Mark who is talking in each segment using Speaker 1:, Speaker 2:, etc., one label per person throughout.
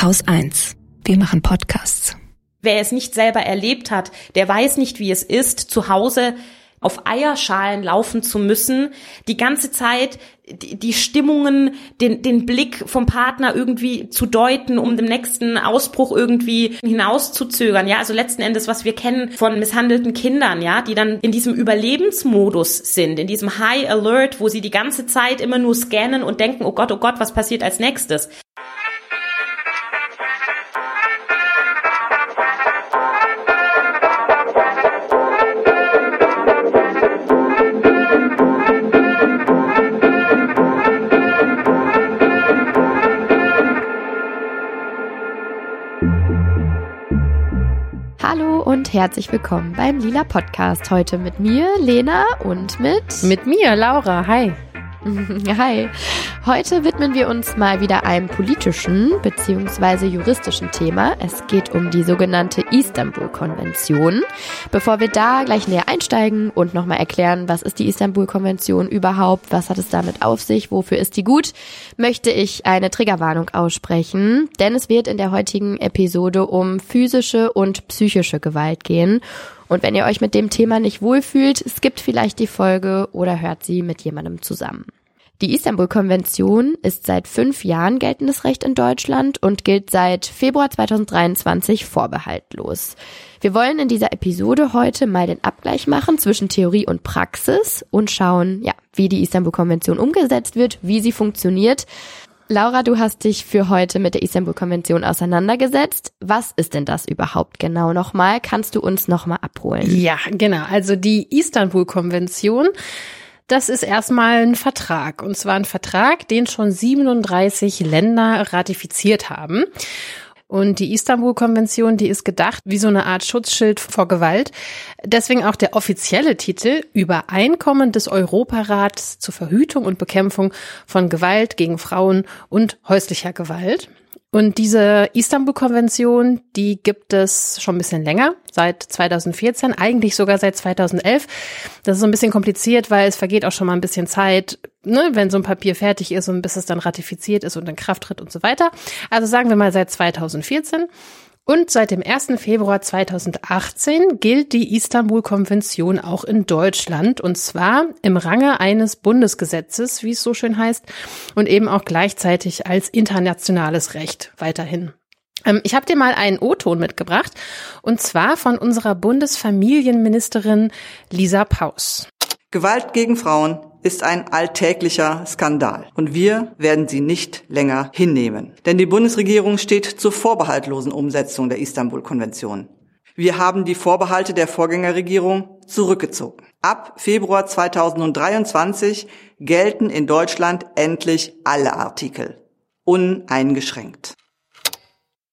Speaker 1: Haus 1. Wir machen Podcasts.
Speaker 2: Wer es nicht selber erlebt hat, der weiß nicht, wie es ist, zu Hause auf Eierschalen laufen zu müssen, die ganze Zeit die, Stimmungen, den, den Blick vom Partner irgendwie zu deuten, um dem nächsten Ausbruch irgendwie hinauszuzögern. Ja, also letzten Endes, was wir kennen von misshandelten Kindern, ja, die dann in diesem Überlebensmodus sind, in diesem High Alert, wo sie die ganze Zeit immer nur scannen und denken, oh Gott, oh Gott, was passiert als nächstes?
Speaker 3: Und herzlich willkommen beim Lila Podcast. Heute mit mir, Lena, und mit.
Speaker 4: Mit mir, Laura. Hi.
Speaker 3: Hi. Heute widmen wir uns mal wieder einem politischen bzw. juristischen Thema. Es geht um die sogenannte Istanbul-Konvention. Bevor wir da gleich näher einsteigen und nochmal erklären, was ist die Istanbul-Konvention überhaupt, was hat es damit auf sich, wofür ist die gut, möchte ich eine Triggerwarnung aussprechen, denn es wird in der heutigen Episode um physische und psychische Gewalt gehen. Und wenn ihr euch mit dem Thema nicht wohlfühlt, skippt vielleicht die Folge oder hört sie mit jemandem zusammen. Die Istanbul-Konvention ist seit fünf Jahren geltendes Recht in Deutschland und gilt seit Februar 2023 vorbehaltlos. Wir wollen in dieser Episode heute mal den Abgleich machen zwischen Theorie und Praxis und schauen, ja, wie die Istanbul-Konvention umgesetzt wird, wie sie funktioniert. Laura, du hast dich für heute mit der Istanbul-Konvention auseinandergesetzt. Was ist denn das überhaupt genau nochmal? Kannst du uns nochmal abholen?
Speaker 4: Ja, genau. Also die Istanbul-Konvention das ist erstmal ein Vertrag. Und zwar ein Vertrag, den schon 37 Länder ratifiziert haben. Und die Istanbul-Konvention, die ist gedacht wie so eine Art Schutzschild vor Gewalt. Deswegen auch der offizielle Titel Übereinkommen des Europarats zur Verhütung und Bekämpfung von Gewalt gegen Frauen und häuslicher Gewalt. Und diese Istanbul-Konvention, die gibt es schon ein bisschen länger, seit 2014, eigentlich sogar seit 2011. Das ist so ein bisschen kompliziert, weil es vergeht auch schon mal ein bisschen Zeit, ne, wenn so ein Papier fertig ist und bis es dann ratifiziert ist und in Kraft tritt und so weiter. Also sagen wir mal seit 2014. Und seit dem 1. Februar 2018 gilt die Istanbul-Konvention auch in Deutschland und zwar im Range eines Bundesgesetzes, wie es so schön heißt, und eben auch gleichzeitig als internationales Recht weiterhin. Ähm, ich habe dir mal einen O-Ton mitgebracht und zwar von unserer Bundesfamilienministerin Lisa Paus.
Speaker 5: Gewalt gegen Frauen ist ein alltäglicher Skandal. Und wir werden sie nicht länger hinnehmen. Denn die Bundesregierung steht zur vorbehaltlosen Umsetzung der Istanbul-Konvention. Wir haben die Vorbehalte der Vorgängerregierung zurückgezogen. Ab Februar 2023 gelten in Deutschland endlich alle Artikel. Uneingeschränkt.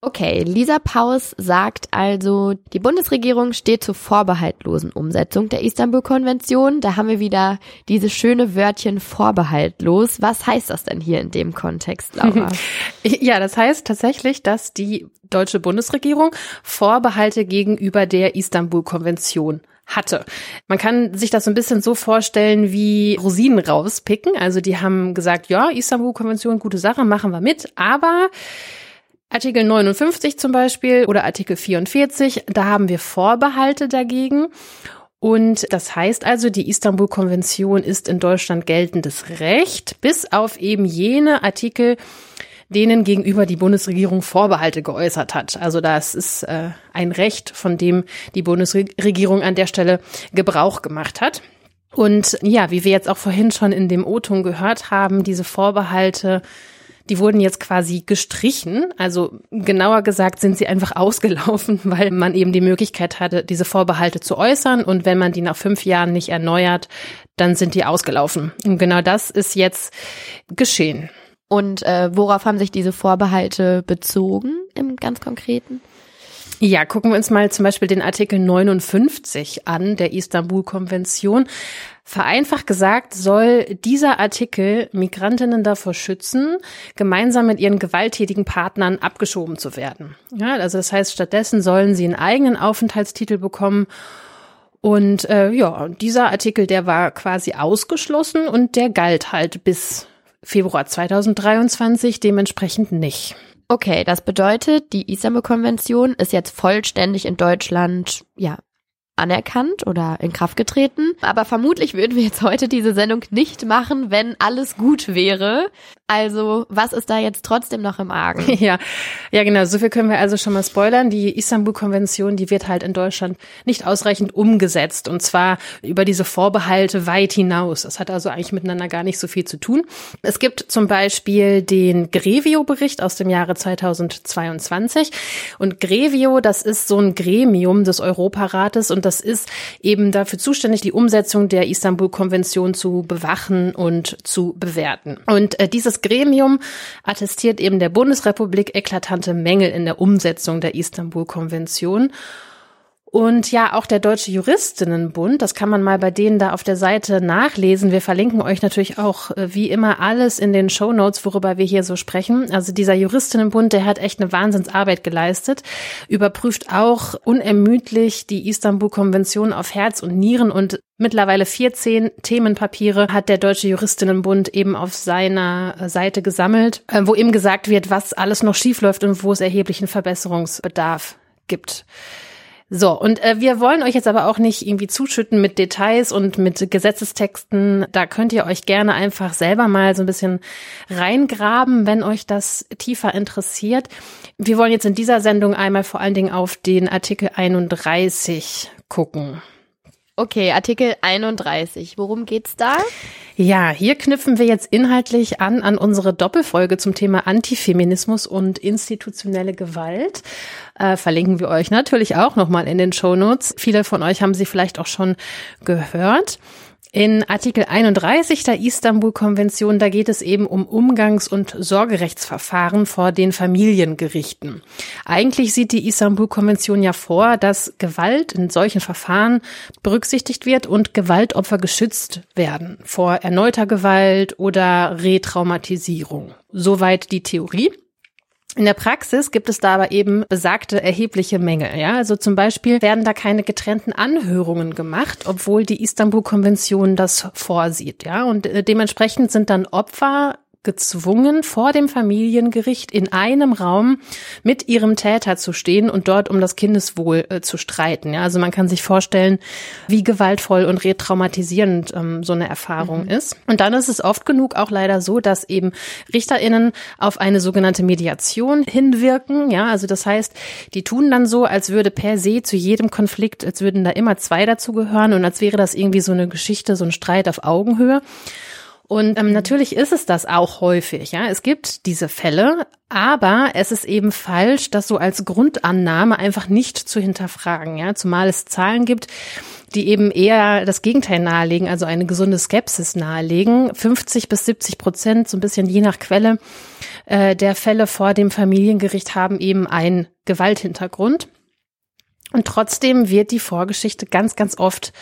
Speaker 3: Okay, Lisa Paus sagt also, die Bundesregierung steht zur vorbehaltlosen Umsetzung der Istanbul-Konvention. Da haben wir wieder dieses schöne Wörtchen vorbehaltlos. Was heißt das denn hier in dem Kontext, Laura?
Speaker 4: ja, das heißt tatsächlich, dass die deutsche Bundesregierung Vorbehalte gegenüber der Istanbul-Konvention hatte. Man kann sich das so ein bisschen so vorstellen wie Rosinen rauspicken. Also die haben gesagt, ja, Istanbul-Konvention, gute Sache, machen wir mit, aber Artikel 59 zum Beispiel oder Artikel 44, da haben wir Vorbehalte dagegen. Und das heißt also, die Istanbul-Konvention ist in Deutschland geltendes Recht, bis auf eben jene Artikel, denen gegenüber die Bundesregierung Vorbehalte geäußert hat. Also das ist äh, ein Recht, von dem die Bundesregierung an der Stelle Gebrauch gemacht hat. Und ja, wie wir jetzt auch vorhin schon in dem O-Ton gehört haben, diese Vorbehalte die wurden jetzt quasi gestrichen. Also genauer gesagt sind sie einfach ausgelaufen, weil man eben die Möglichkeit hatte, diese Vorbehalte zu äußern. Und wenn man die nach fünf Jahren nicht erneuert, dann sind die ausgelaufen. Und genau das ist jetzt geschehen.
Speaker 3: Und äh, worauf haben sich diese Vorbehalte bezogen im ganz konkreten?
Speaker 4: Ja, gucken wir uns mal zum Beispiel den Artikel 59 an der Istanbul-Konvention. Vereinfacht gesagt soll dieser Artikel Migrantinnen davor schützen, gemeinsam mit ihren gewalttätigen Partnern abgeschoben zu werden. Ja, also das heißt, stattdessen sollen sie einen eigenen Aufenthaltstitel bekommen. Und äh, ja, dieser Artikel, der war quasi ausgeschlossen und der galt halt bis Februar 2023 dementsprechend nicht.
Speaker 3: Okay, das bedeutet, die Istanbul-Konvention ist jetzt vollständig in Deutschland, ja, anerkannt oder in Kraft getreten. Aber vermutlich würden wir jetzt heute diese Sendung nicht machen, wenn alles gut wäre. Also, was ist da jetzt trotzdem noch im Argen?
Speaker 4: Ja, ja, genau. So viel können wir also schon mal spoilern. Die Istanbul-Konvention, die wird halt in Deutschland nicht ausreichend umgesetzt und zwar über diese Vorbehalte weit hinaus. Das hat also eigentlich miteinander gar nicht so viel zu tun. Es gibt zum Beispiel den Grevio-Bericht aus dem Jahre 2022 und Grevio, das ist so ein Gremium des Europarates und das ist eben dafür zuständig, die Umsetzung der Istanbul-Konvention zu bewachen und zu bewerten. Und äh, dieses Gremium attestiert eben der Bundesrepublik eklatante Mängel in der Umsetzung der Istanbul-Konvention. Und ja, auch der Deutsche Juristinnenbund, das kann man mal bei denen da auf der Seite nachlesen. Wir verlinken euch natürlich auch äh, wie immer alles in den Show Notes, worüber wir hier so sprechen. Also dieser Juristinnenbund, der hat echt eine Wahnsinnsarbeit geleistet, überprüft auch unermüdlich die Istanbul-Konvention auf Herz und Nieren und Mittlerweile 14 Themenpapiere hat der Deutsche Juristinnenbund eben auf seiner äh, Seite gesammelt, äh, wo eben gesagt wird, was alles noch schiefläuft und wo es erheblichen Verbesserungsbedarf gibt. So, und äh, wir wollen euch jetzt aber auch nicht irgendwie zuschütten mit Details und mit Gesetzestexten. Da könnt ihr euch gerne einfach selber mal so ein bisschen reingraben, wenn euch das tiefer interessiert. Wir wollen jetzt in dieser Sendung einmal vor allen Dingen auf den Artikel 31 gucken.
Speaker 3: Okay, Artikel 31. Worum geht's da?
Speaker 4: Ja, hier knüpfen wir jetzt inhaltlich an an unsere Doppelfolge zum Thema Antifeminismus und institutionelle Gewalt. Äh, verlinken wir euch natürlich auch nochmal in den Show Notes. Viele von euch haben sie vielleicht auch schon gehört. In Artikel 31 der Istanbul-Konvention, da geht es eben um Umgangs- und Sorgerechtsverfahren vor den Familiengerichten. Eigentlich sieht die Istanbul-Konvention ja vor, dass Gewalt in solchen Verfahren berücksichtigt wird und Gewaltopfer geschützt werden vor erneuter Gewalt oder Retraumatisierung. Soweit die Theorie. In der Praxis gibt es da aber eben besagte erhebliche Mängel. Ja, also zum Beispiel werden da keine getrennten Anhörungen gemacht, obwohl die Istanbul-Konvention das vorsieht. Ja, und äh, dementsprechend sind dann Opfer gezwungen, vor dem Familiengericht in einem Raum mit ihrem Täter zu stehen und dort um das Kindeswohl äh, zu streiten. Ja, also man kann sich vorstellen, wie gewaltvoll und retraumatisierend ähm, so eine Erfahrung mhm. ist. Und dann ist es oft genug auch leider so, dass eben RichterInnen auf eine sogenannte Mediation hinwirken. Ja, also das heißt, die tun dann so, als würde per se zu jedem Konflikt, als würden da immer zwei dazugehören und als wäre das irgendwie so eine Geschichte, so ein Streit auf Augenhöhe. Und ähm, natürlich ist es das auch häufig. Ja, es gibt diese Fälle, aber es ist eben falsch, das so als Grundannahme einfach nicht zu hinterfragen. Ja, zumal es Zahlen gibt, die eben eher das Gegenteil nahelegen, also eine gesunde Skepsis nahelegen. 50 bis 70 Prozent, so ein bisschen je nach Quelle, äh, der Fälle vor dem Familiengericht haben eben einen Gewalthintergrund. Und trotzdem wird die Vorgeschichte ganz, ganz oft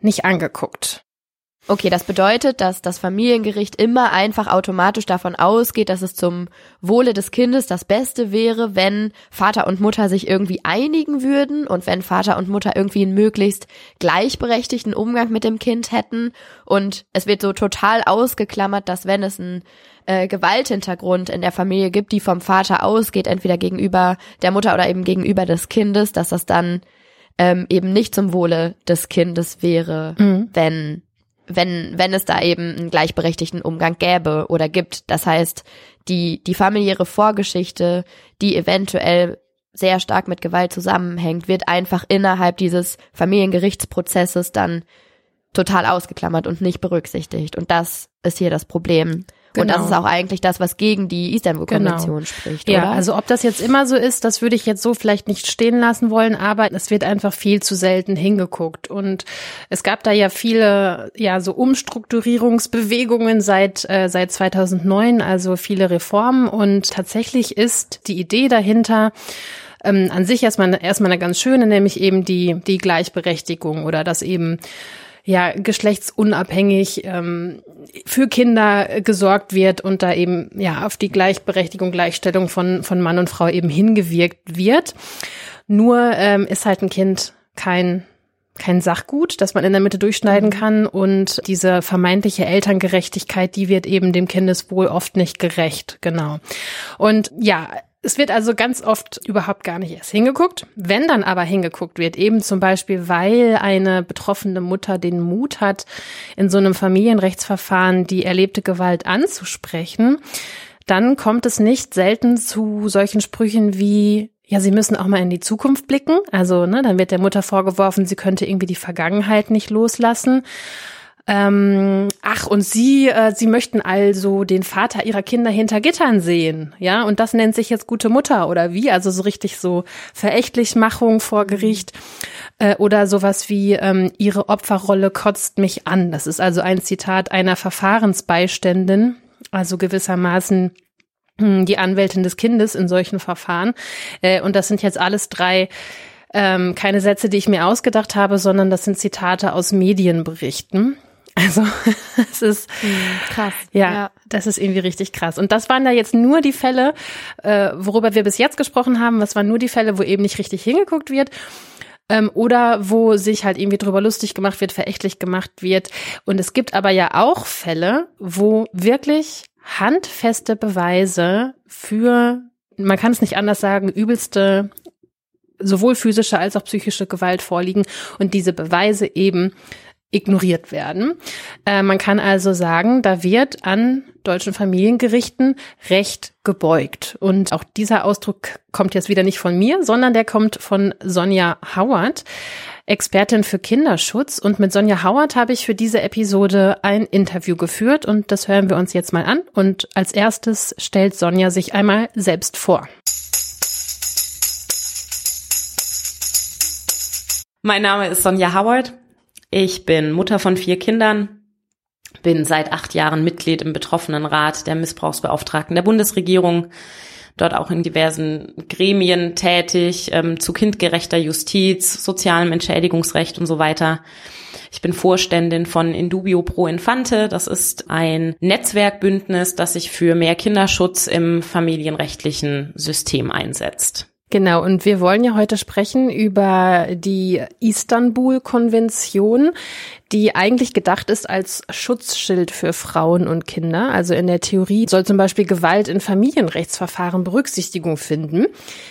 Speaker 4: nicht angeguckt.
Speaker 3: Okay, das bedeutet, dass das Familiengericht immer einfach automatisch davon ausgeht, dass es zum Wohle des Kindes das Beste wäre, wenn Vater und Mutter sich irgendwie einigen würden und wenn Vater und Mutter irgendwie einen möglichst gleichberechtigten Umgang mit dem Kind hätten. Und es wird so total ausgeklammert, dass wenn es einen äh, Gewalthintergrund in der Familie gibt, die vom Vater ausgeht, entweder gegenüber der Mutter oder eben gegenüber des Kindes, dass das dann ähm, eben nicht zum Wohle des Kindes wäre, mhm. wenn wenn, wenn es da eben einen gleichberechtigten Umgang gäbe oder gibt. Das heißt, die, die familiäre Vorgeschichte, die eventuell sehr stark mit Gewalt zusammenhängt, wird einfach innerhalb dieses Familiengerichtsprozesses dann total ausgeklammert und nicht berücksichtigt. Und das ist hier das Problem. Genau. Und das genau. ist auch eigentlich das, was gegen die Istanbul-Konvention genau. spricht.
Speaker 4: Ja,
Speaker 3: oder?
Speaker 4: also ob das jetzt immer so ist, das würde ich jetzt so vielleicht nicht stehen lassen wollen, aber es wird einfach viel zu selten hingeguckt. Und es gab da ja viele, ja, so Umstrukturierungsbewegungen seit, äh, seit 2009, also viele Reformen. Und tatsächlich ist die Idee dahinter, ähm, an sich erstmal, erstmal eine ganz schöne, nämlich eben die, die Gleichberechtigung oder dass eben ja geschlechtsunabhängig ähm, für Kinder gesorgt wird und da eben ja auf die Gleichberechtigung, Gleichstellung von von Mann und Frau eben hingewirkt wird. Nur ähm, ist halt ein Kind kein kein Sachgut, das man in der Mitte durchschneiden kann und diese vermeintliche Elterngerechtigkeit, die wird eben dem Kindeswohl oft nicht gerecht, genau. Und ja, es wird also ganz oft überhaupt gar nicht erst hingeguckt. Wenn dann aber hingeguckt wird, eben zum Beispiel, weil eine betroffene Mutter den Mut hat, in so einem Familienrechtsverfahren die erlebte Gewalt anzusprechen, dann kommt es nicht selten zu solchen Sprüchen wie, ja, sie müssen auch mal in die Zukunft blicken. Also, ne, dann wird der Mutter vorgeworfen, sie könnte irgendwie die Vergangenheit nicht loslassen. Ähm, ach, und sie, äh, sie möchten also den Vater ihrer Kinder hinter Gittern sehen, ja, und das nennt sich jetzt gute Mutter oder wie? Also so richtig so Verächtlichmachung vor Gericht äh, oder sowas wie ähm, ihre Opferrolle kotzt mich an. Das ist also ein Zitat einer Verfahrensbeiständin, also gewissermaßen hm, die Anwältin des Kindes in solchen Verfahren. Äh, und das sind jetzt alles drei ähm, keine Sätze, die ich mir ausgedacht habe, sondern das sind Zitate aus Medienberichten. Also es ist
Speaker 3: hm, krass.
Speaker 4: Ja, ja, das ist irgendwie richtig krass. Und das waren da jetzt nur die Fälle, äh, worüber wir bis jetzt gesprochen haben. Was waren nur die Fälle, wo eben nicht richtig hingeguckt wird? Ähm, oder wo sich halt irgendwie drüber lustig gemacht wird, verächtlich gemacht wird. Und es gibt aber ja auch Fälle, wo wirklich handfeste Beweise für, man kann es nicht anders sagen, übelste sowohl physische als auch psychische Gewalt vorliegen und diese Beweise eben ignoriert werden. Äh, man kann also sagen, da wird an deutschen Familiengerichten Recht gebeugt. Und auch dieser Ausdruck kommt jetzt wieder nicht von mir, sondern der kommt von Sonja Howard, Expertin für Kinderschutz. Und mit Sonja Howard habe ich für diese Episode ein Interview geführt und das hören wir uns jetzt mal an. Und als erstes stellt Sonja sich einmal selbst vor.
Speaker 2: Mein Name ist Sonja Howard. Ich bin Mutter von vier Kindern, bin seit acht Jahren Mitglied im Betroffenenrat der Missbrauchsbeauftragten der Bundesregierung, dort auch in diversen Gremien tätig, ähm, zu kindgerechter Justiz, sozialem Entschädigungsrecht und so weiter. Ich bin Vorständin von Indubio Pro Infante. Das ist ein Netzwerkbündnis, das sich für mehr Kinderschutz im familienrechtlichen System einsetzt.
Speaker 4: Genau, und wir wollen ja heute sprechen über die Istanbul-Konvention, die eigentlich gedacht ist als Schutzschild für Frauen und Kinder. Also in der Theorie soll zum Beispiel Gewalt in Familienrechtsverfahren Berücksichtigung finden.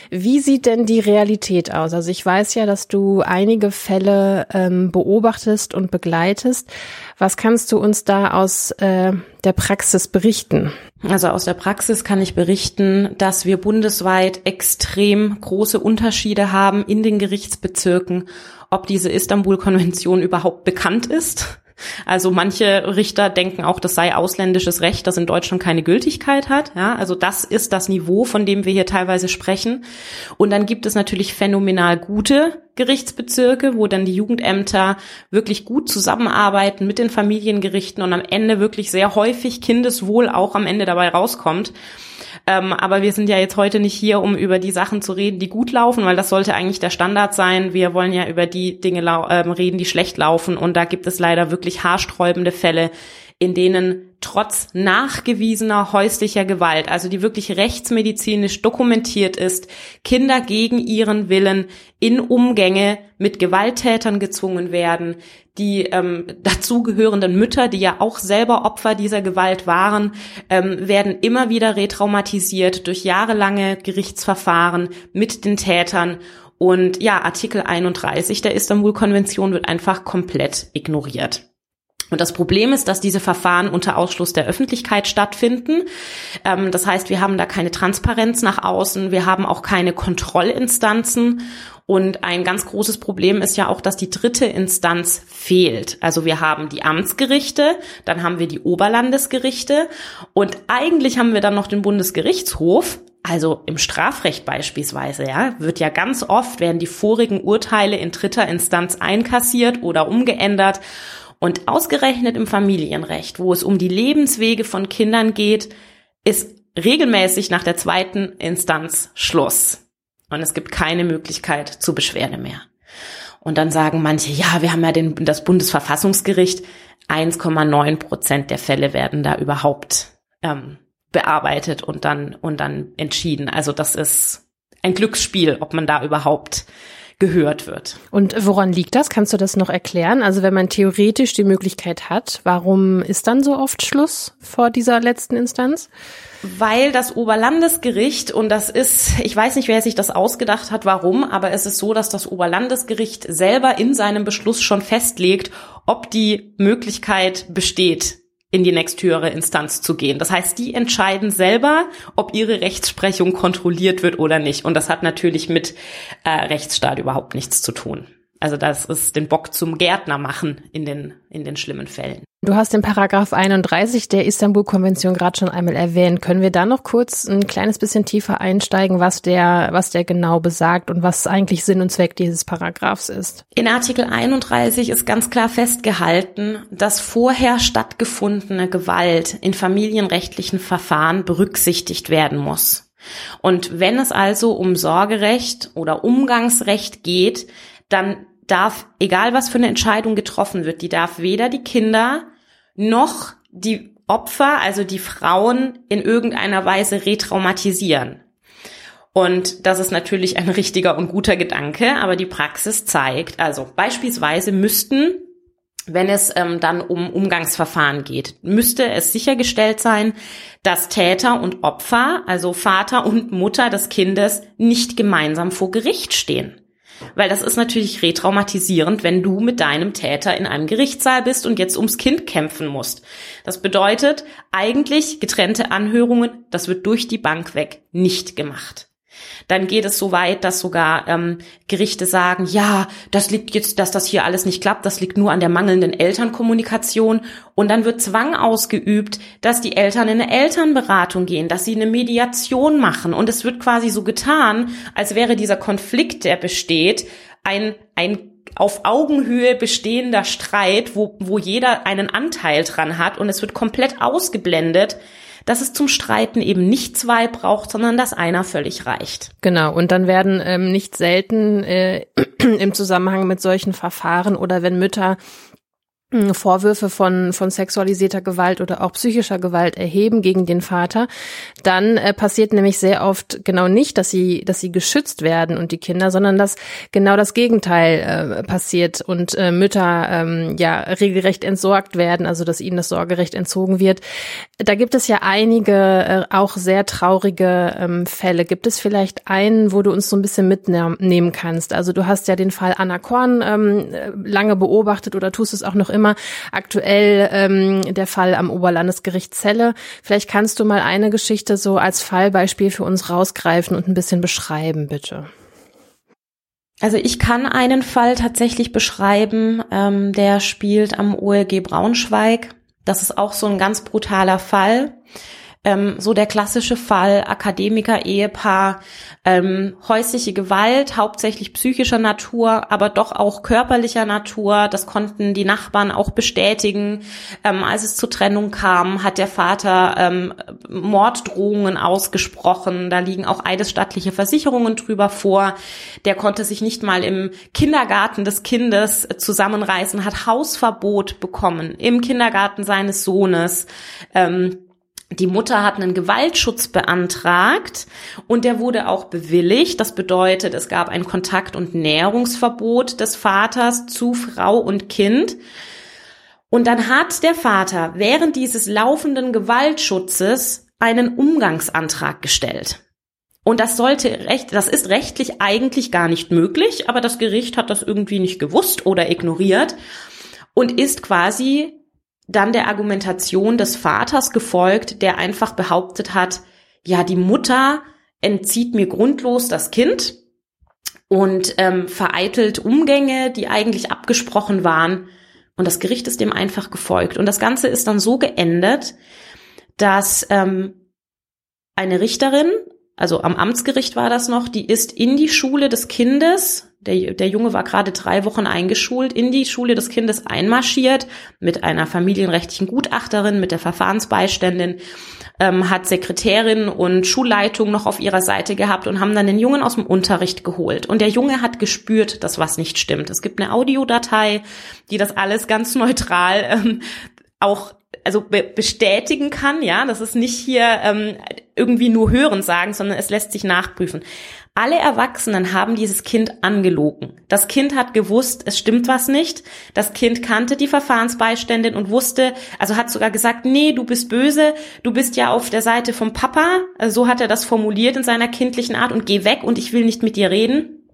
Speaker 4: Wie sieht denn die Realität aus? Also ich weiß ja, dass du einige Fälle ähm, beobachtest und begleitest. Was kannst du uns da aus äh, der Praxis berichten?
Speaker 2: Also aus der Praxis kann ich berichten, dass wir bundesweit extrem große Unterschiede haben in den Gerichtsbezirken, ob diese Istanbul-Konvention überhaupt bekannt ist also manche Richter denken auch, das sei ausländisches Recht, das in Deutschland keine Gültigkeit hat. Ja, also das ist das Niveau, von dem wir hier teilweise sprechen. Und dann gibt es natürlich phänomenal gute Gerichtsbezirke, wo dann die Jugendämter wirklich gut zusammenarbeiten mit den Familiengerichten und am Ende wirklich sehr häufig Kindeswohl auch am Ende dabei rauskommt. Ähm, aber wir sind ja jetzt heute nicht hier, um über die Sachen zu reden, die gut laufen, weil das sollte eigentlich der Standard sein. Wir wollen ja über die Dinge ähm, reden, die schlecht laufen. Und da gibt es leider wirklich haarsträubende Fälle, in denen trotz nachgewiesener häuslicher Gewalt, also die wirklich rechtsmedizinisch dokumentiert ist, Kinder gegen ihren Willen in Umgänge mit Gewalttätern gezwungen werden, die ähm, dazugehörenden Mütter, die ja auch selber Opfer dieser Gewalt waren, ähm, werden immer wieder retraumatisiert durch jahrelange Gerichtsverfahren mit den Tätern. Und ja, Artikel 31 der Istanbul-Konvention wird einfach komplett ignoriert. Und das Problem ist, dass diese Verfahren unter Ausschluss der Öffentlichkeit stattfinden. Ähm, das heißt, wir haben da keine Transparenz nach außen, wir haben auch keine Kontrollinstanzen. Und ein ganz großes Problem ist ja auch, dass die dritte Instanz fehlt. Also wir haben die Amtsgerichte, dann haben wir die Oberlandesgerichte und eigentlich haben wir dann noch den Bundesgerichtshof. Also im Strafrecht beispielsweise, ja, wird ja ganz oft werden die vorigen Urteile in dritter Instanz einkassiert oder umgeändert und ausgerechnet im Familienrecht, wo es um die Lebenswege von Kindern geht, ist regelmäßig nach der zweiten Instanz Schluss. Und es gibt keine Möglichkeit zur Beschwerde mehr. Und dann sagen manche, ja, wir haben ja den, das Bundesverfassungsgericht, 1,9 Prozent der Fälle werden da überhaupt ähm, bearbeitet und dann, und dann entschieden. Also das ist ein Glücksspiel, ob man da überhaupt gehört wird.
Speaker 4: Und woran liegt das? Kannst du das noch erklären? Also wenn man theoretisch die Möglichkeit hat, warum ist dann so oft Schluss vor dieser letzten Instanz?
Speaker 2: Weil das Oberlandesgericht, und das ist, ich weiß nicht, wer sich das ausgedacht hat, warum, aber es ist so, dass das Oberlandesgericht selber in seinem Beschluss schon festlegt, ob die Möglichkeit besteht, in die nächsthöhere Instanz zu gehen. Das heißt, die entscheiden selber, ob ihre Rechtsprechung kontrolliert wird oder nicht. Und das hat natürlich mit äh, Rechtsstaat überhaupt nichts zu tun. Also das ist den Bock zum Gärtner machen in den, in den schlimmen Fällen.
Speaker 4: Du hast den Paragraph 31 der Istanbul-Konvention gerade schon einmal erwähnt. Können wir da noch kurz ein kleines bisschen tiefer einsteigen, was der, was der genau besagt und was eigentlich Sinn und Zweck dieses Paragraphs ist?
Speaker 2: In Artikel 31 ist ganz klar festgehalten, dass vorher stattgefundene Gewalt in familienrechtlichen Verfahren berücksichtigt werden muss. Und wenn es also um Sorgerecht oder Umgangsrecht geht, dann darf, egal was für eine Entscheidung getroffen wird, die darf weder die Kinder noch die Opfer, also die Frauen, in irgendeiner Weise retraumatisieren. Und das ist natürlich ein richtiger und guter Gedanke, aber die Praxis zeigt, also beispielsweise müssten, wenn es ähm, dann um Umgangsverfahren geht, müsste es sichergestellt sein, dass Täter und Opfer, also Vater und Mutter des Kindes, nicht gemeinsam vor Gericht stehen. Weil das ist natürlich retraumatisierend, wenn du mit deinem Täter in einem Gerichtssaal bist und jetzt ums Kind kämpfen musst. Das bedeutet eigentlich getrennte Anhörungen, das wird durch die Bank weg nicht gemacht. Dann geht es so weit, dass sogar ähm, Gerichte sagen, ja, das liegt jetzt, dass das hier alles nicht klappt, das liegt nur an der mangelnden Elternkommunikation. Und dann wird Zwang ausgeübt, dass die Eltern in eine Elternberatung gehen, dass sie eine Mediation machen. Und es wird quasi so getan, als wäre dieser Konflikt, der besteht, ein, ein auf Augenhöhe bestehender Streit, wo, wo jeder einen Anteil dran hat und es wird komplett ausgeblendet, dass es zum Streiten eben nicht zwei braucht, sondern dass einer völlig reicht.
Speaker 4: Genau, und dann werden ähm, nicht selten äh, im Zusammenhang mit solchen Verfahren oder wenn Mütter Vorwürfe von, von sexualisierter Gewalt oder auch psychischer Gewalt erheben gegen den Vater, dann äh, passiert nämlich sehr oft genau nicht, dass sie, dass sie geschützt werden und die Kinder, sondern dass genau das Gegenteil äh, passiert und äh, Mütter ähm, ja regelrecht entsorgt werden, also dass ihnen das Sorgerecht entzogen wird. Da gibt es ja einige äh, auch sehr traurige ähm, Fälle. Gibt es vielleicht einen, wo du uns so ein bisschen mitnehmen kannst? Also du hast ja den Fall Anna Korn ähm, lange beobachtet oder tust es auch noch immer. Aktuell ähm, der Fall am Oberlandesgericht Celle. Vielleicht kannst du mal eine Geschichte so als Fallbeispiel für uns rausgreifen und ein bisschen beschreiben, bitte.
Speaker 2: Also ich kann einen Fall tatsächlich beschreiben, ähm, der spielt am OLG Braunschweig. Das ist auch so ein ganz brutaler Fall ähm, so der klassische Fall Akademiker, Ehepaar, ähm, häusliche Gewalt, hauptsächlich psychischer Natur, aber doch auch körperlicher Natur. Das konnten die Nachbarn auch bestätigen. Ähm, als es zur Trennung kam, hat der Vater ähm, Morddrohungen ausgesprochen. Da liegen auch eidesstattliche Versicherungen drüber vor. Der konnte sich nicht mal im Kindergarten des Kindes zusammenreißen, hat Hausverbot bekommen im Kindergarten seines Sohnes. Ähm, die Mutter hat einen Gewaltschutz beantragt und der wurde auch bewilligt. Das bedeutet, es gab ein Kontakt- und Näherungsverbot des Vaters zu Frau und Kind. Und dann hat der Vater während dieses laufenden Gewaltschutzes einen Umgangsantrag gestellt. Und das sollte recht, das ist rechtlich eigentlich gar nicht möglich, aber das Gericht hat das irgendwie nicht gewusst oder ignoriert und ist quasi dann der Argumentation des Vaters gefolgt, der einfach behauptet hat, ja, die Mutter entzieht mir grundlos das Kind und ähm, vereitelt Umgänge, die eigentlich abgesprochen waren. Und das Gericht ist dem einfach gefolgt. Und das Ganze ist dann so geendet, dass ähm, eine Richterin, also am Amtsgericht war das noch, die ist in die Schule des Kindes der, der Junge war gerade drei Wochen eingeschult, in die Schule des Kindes einmarschiert, mit einer familienrechtlichen Gutachterin, mit der Verfahrensbeiständin, ähm, hat Sekretärin und Schulleitung noch auf ihrer Seite gehabt und haben dann den Jungen aus dem Unterricht geholt. Und der Junge hat gespürt, dass was nicht stimmt. Es gibt eine Audiodatei, die das alles ganz neutral ähm, auch also be bestätigen kann, ja, das ist nicht hier ähm, irgendwie nur hören sagen, sondern es lässt sich nachprüfen. Alle Erwachsenen haben dieses Kind angelogen. Das Kind hat gewusst, es stimmt was nicht. Das Kind kannte die Verfahrensbeiständin und wusste, also hat sogar gesagt, nee, du bist böse, du bist ja auf der Seite vom Papa. Also so hat er das formuliert in seiner kindlichen Art und geh weg und ich will nicht mit dir reden.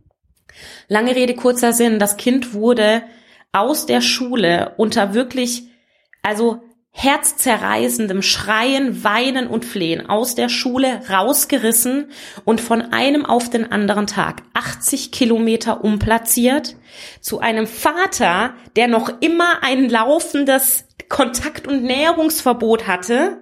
Speaker 2: Lange Rede, kurzer Sinn. Das Kind wurde aus der Schule unter wirklich, also herzzerreißendem Schreien, Weinen und Flehen aus der Schule rausgerissen und von einem auf den anderen Tag 80 Kilometer umplatziert zu einem Vater, der noch immer ein laufendes Kontakt- und Näherungsverbot hatte,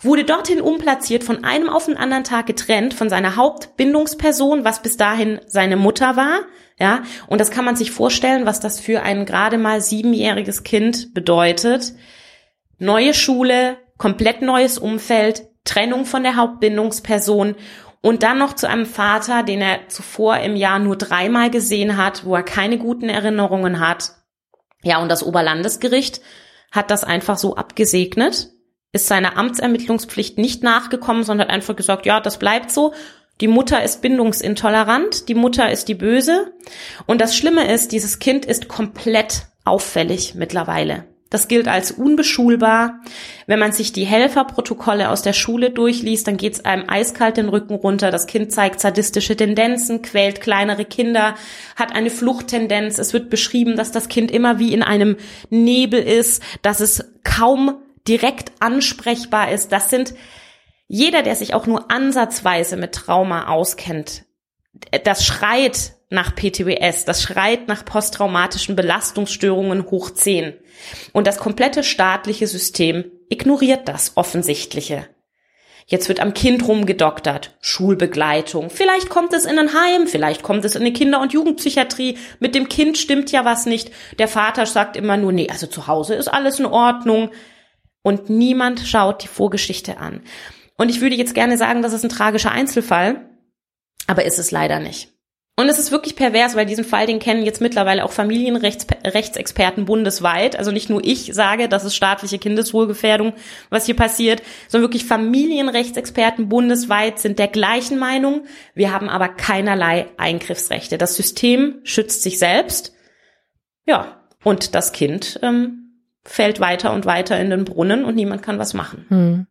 Speaker 2: wurde dorthin umplatziert, von einem auf den anderen Tag getrennt von seiner Hauptbindungsperson, was bis dahin seine Mutter war, ja, und das kann man sich vorstellen, was das für ein gerade mal siebenjähriges Kind bedeutet. Neue Schule, komplett neues Umfeld, Trennung von der Hauptbindungsperson und dann noch zu einem Vater, den er zuvor im Jahr nur dreimal gesehen hat, wo er keine guten Erinnerungen hat. Ja, und das Oberlandesgericht hat das einfach so abgesegnet, ist seiner Amtsermittlungspflicht nicht nachgekommen, sondern hat einfach gesagt, ja, das bleibt so die Mutter ist bindungsintolerant, die Mutter ist die Böse. Und das Schlimme ist, dieses Kind ist komplett auffällig mittlerweile. Das gilt als unbeschulbar. Wenn man sich die Helferprotokolle aus der Schule durchliest, dann geht's einem eiskalt den Rücken runter. Das Kind zeigt sadistische Tendenzen, quält kleinere Kinder, hat eine Fluchttendenz. Es wird beschrieben, dass das Kind immer wie in einem Nebel ist, dass es kaum direkt ansprechbar ist. Das sind jeder, der sich auch nur ansatzweise mit Trauma auskennt, das schreit nach PTBS, das schreit nach posttraumatischen Belastungsstörungen hoch 10. Und das komplette staatliche System ignoriert das Offensichtliche. Jetzt wird am Kind rumgedoktert, Schulbegleitung. Vielleicht kommt es in ein Heim, vielleicht kommt es in eine Kinder- und Jugendpsychiatrie. Mit dem Kind stimmt ja was nicht. Der Vater sagt immer nur, nee, also zu Hause ist alles in Ordnung. Und niemand schaut die Vorgeschichte an. Und ich würde jetzt gerne sagen, das ist ein tragischer Einzelfall, aber ist es leider nicht. Und es ist wirklich pervers, weil diesen Fall, den kennen jetzt mittlerweile auch Familienrechtsexperten bundesweit. Also nicht nur ich sage, das ist staatliche Kindeswohlgefährdung, was hier passiert, sondern wirklich Familienrechtsexperten bundesweit sind der gleichen Meinung. Wir haben aber keinerlei Eingriffsrechte. Das System schützt sich selbst. Ja, und das Kind ähm, fällt weiter und weiter in den Brunnen und niemand kann was machen. Hm.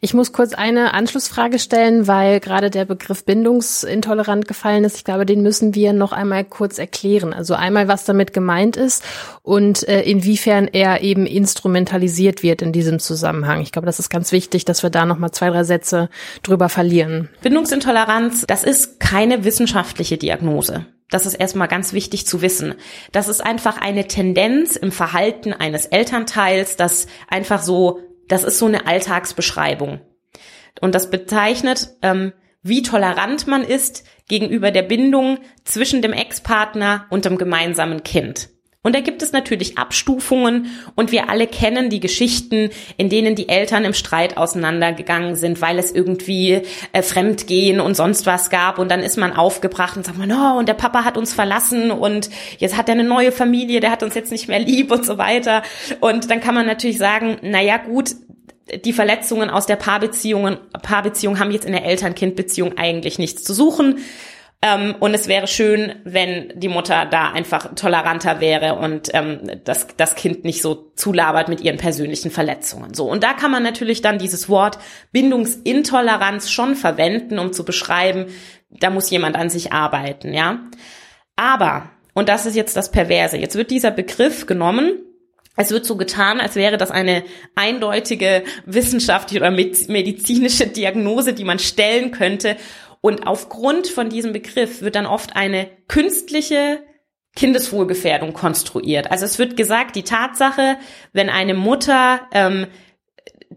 Speaker 4: Ich muss kurz eine Anschlussfrage stellen, weil gerade der Begriff bindungsintolerant gefallen ist. Ich glaube, den müssen wir noch einmal kurz erklären. Also einmal, was damit gemeint ist und äh, inwiefern er eben instrumentalisiert wird in diesem Zusammenhang. Ich glaube, das ist ganz wichtig, dass wir da noch mal zwei, drei Sätze drüber verlieren.
Speaker 2: Bindungsintoleranz, das ist keine wissenschaftliche Diagnose. Das ist erstmal ganz wichtig zu wissen. Das ist einfach eine Tendenz im Verhalten eines Elternteils, das einfach so das ist so eine Alltagsbeschreibung. Und das bezeichnet, ähm, wie tolerant man ist gegenüber der Bindung zwischen dem Ex-Partner und dem gemeinsamen Kind. Und da gibt es natürlich Abstufungen und wir alle kennen die Geschichten, in denen die Eltern im Streit auseinandergegangen sind, weil es irgendwie äh, Fremdgehen und sonst was gab und dann ist man aufgebracht und sagt man, oh, und der Papa hat uns verlassen und jetzt hat er eine neue Familie, der hat uns jetzt nicht mehr lieb und so weiter. Und dann kann man natürlich sagen, na ja, gut, die Verletzungen aus der Paarbeziehung, Paarbeziehung haben jetzt in der Eltern-Kind-Beziehung eigentlich nichts zu suchen. Ähm, und es wäre schön, wenn die Mutter da einfach toleranter wäre und ähm, das, das Kind nicht so zulabert mit ihren persönlichen Verletzungen. So. Und da kann man natürlich dann dieses Wort Bindungsintoleranz schon verwenden, um zu beschreiben, da muss jemand an sich arbeiten, ja. Aber, und das ist jetzt das Perverse, jetzt wird dieser Begriff genommen es wird so getan, als wäre das eine eindeutige wissenschaftliche oder medizinische Diagnose, die man stellen könnte. Und aufgrund von diesem Begriff wird dann oft eine künstliche Kindeswohlgefährdung konstruiert. Also es wird gesagt, die Tatsache, wenn eine Mutter ähm,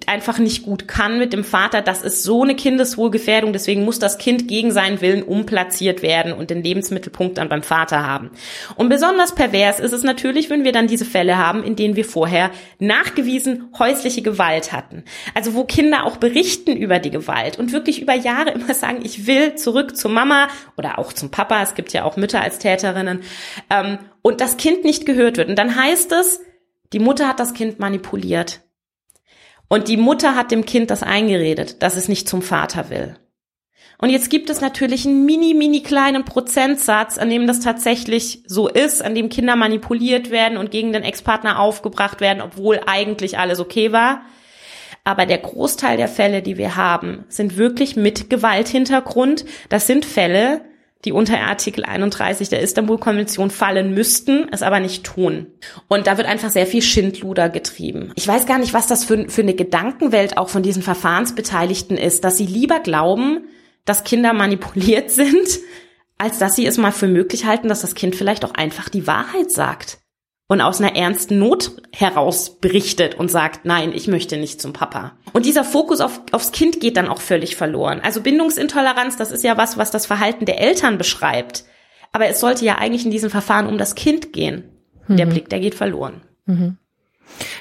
Speaker 2: einfach nicht gut kann mit dem Vater, das ist so eine Kindeswohlgefährdung, deswegen muss das Kind gegen seinen Willen umplatziert werden und den Lebensmittelpunkt dann beim Vater haben. Und besonders pervers ist es natürlich, wenn wir dann diese Fälle haben, in denen wir vorher nachgewiesen häusliche Gewalt hatten. Also wo Kinder auch berichten über die Gewalt und wirklich über Jahre immer sagen, ich will zurück zur Mama oder auch zum Papa, es gibt ja auch Mütter als Täterinnen, ähm, und das Kind nicht gehört wird. Und dann heißt es, die Mutter hat das Kind manipuliert. Und die Mutter hat dem Kind das eingeredet, dass es nicht zum Vater will. Und jetzt gibt es natürlich einen mini, mini kleinen Prozentsatz, an dem das tatsächlich so ist, an dem Kinder manipuliert werden und gegen den Ex-Partner aufgebracht werden, obwohl eigentlich alles okay war. Aber der Großteil der Fälle, die wir haben, sind wirklich mit Gewalthintergrund. Das sind Fälle, die unter Artikel 31 der Istanbul-Konvention fallen müssten, es aber nicht tun. Und da wird einfach sehr viel Schindluder getrieben. Ich weiß gar nicht, was das für, für eine Gedankenwelt auch von diesen Verfahrensbeteiligten ist, dass sie lieber glauben, dass Kinder manipuliert sind, als dass sie es mal für möglich halten, dass das Kind vielleicht auch einfach die Wahrheit sagt und aus einer ernsten Not heraus berichtet und sagt, nein, ich möchte nicht zum Papa. Und dieser Fokus auf, aufs Kind geht dann auch völlig verloren. Also Bindungsintoleranz, das ist ja was, was das Verhalten der Eltern beschreibt. Aber es sollte ja eigentlich in diesem Verfahren um das Kind gehen. Mhm. Der Blick, der geht verloren. Mhm.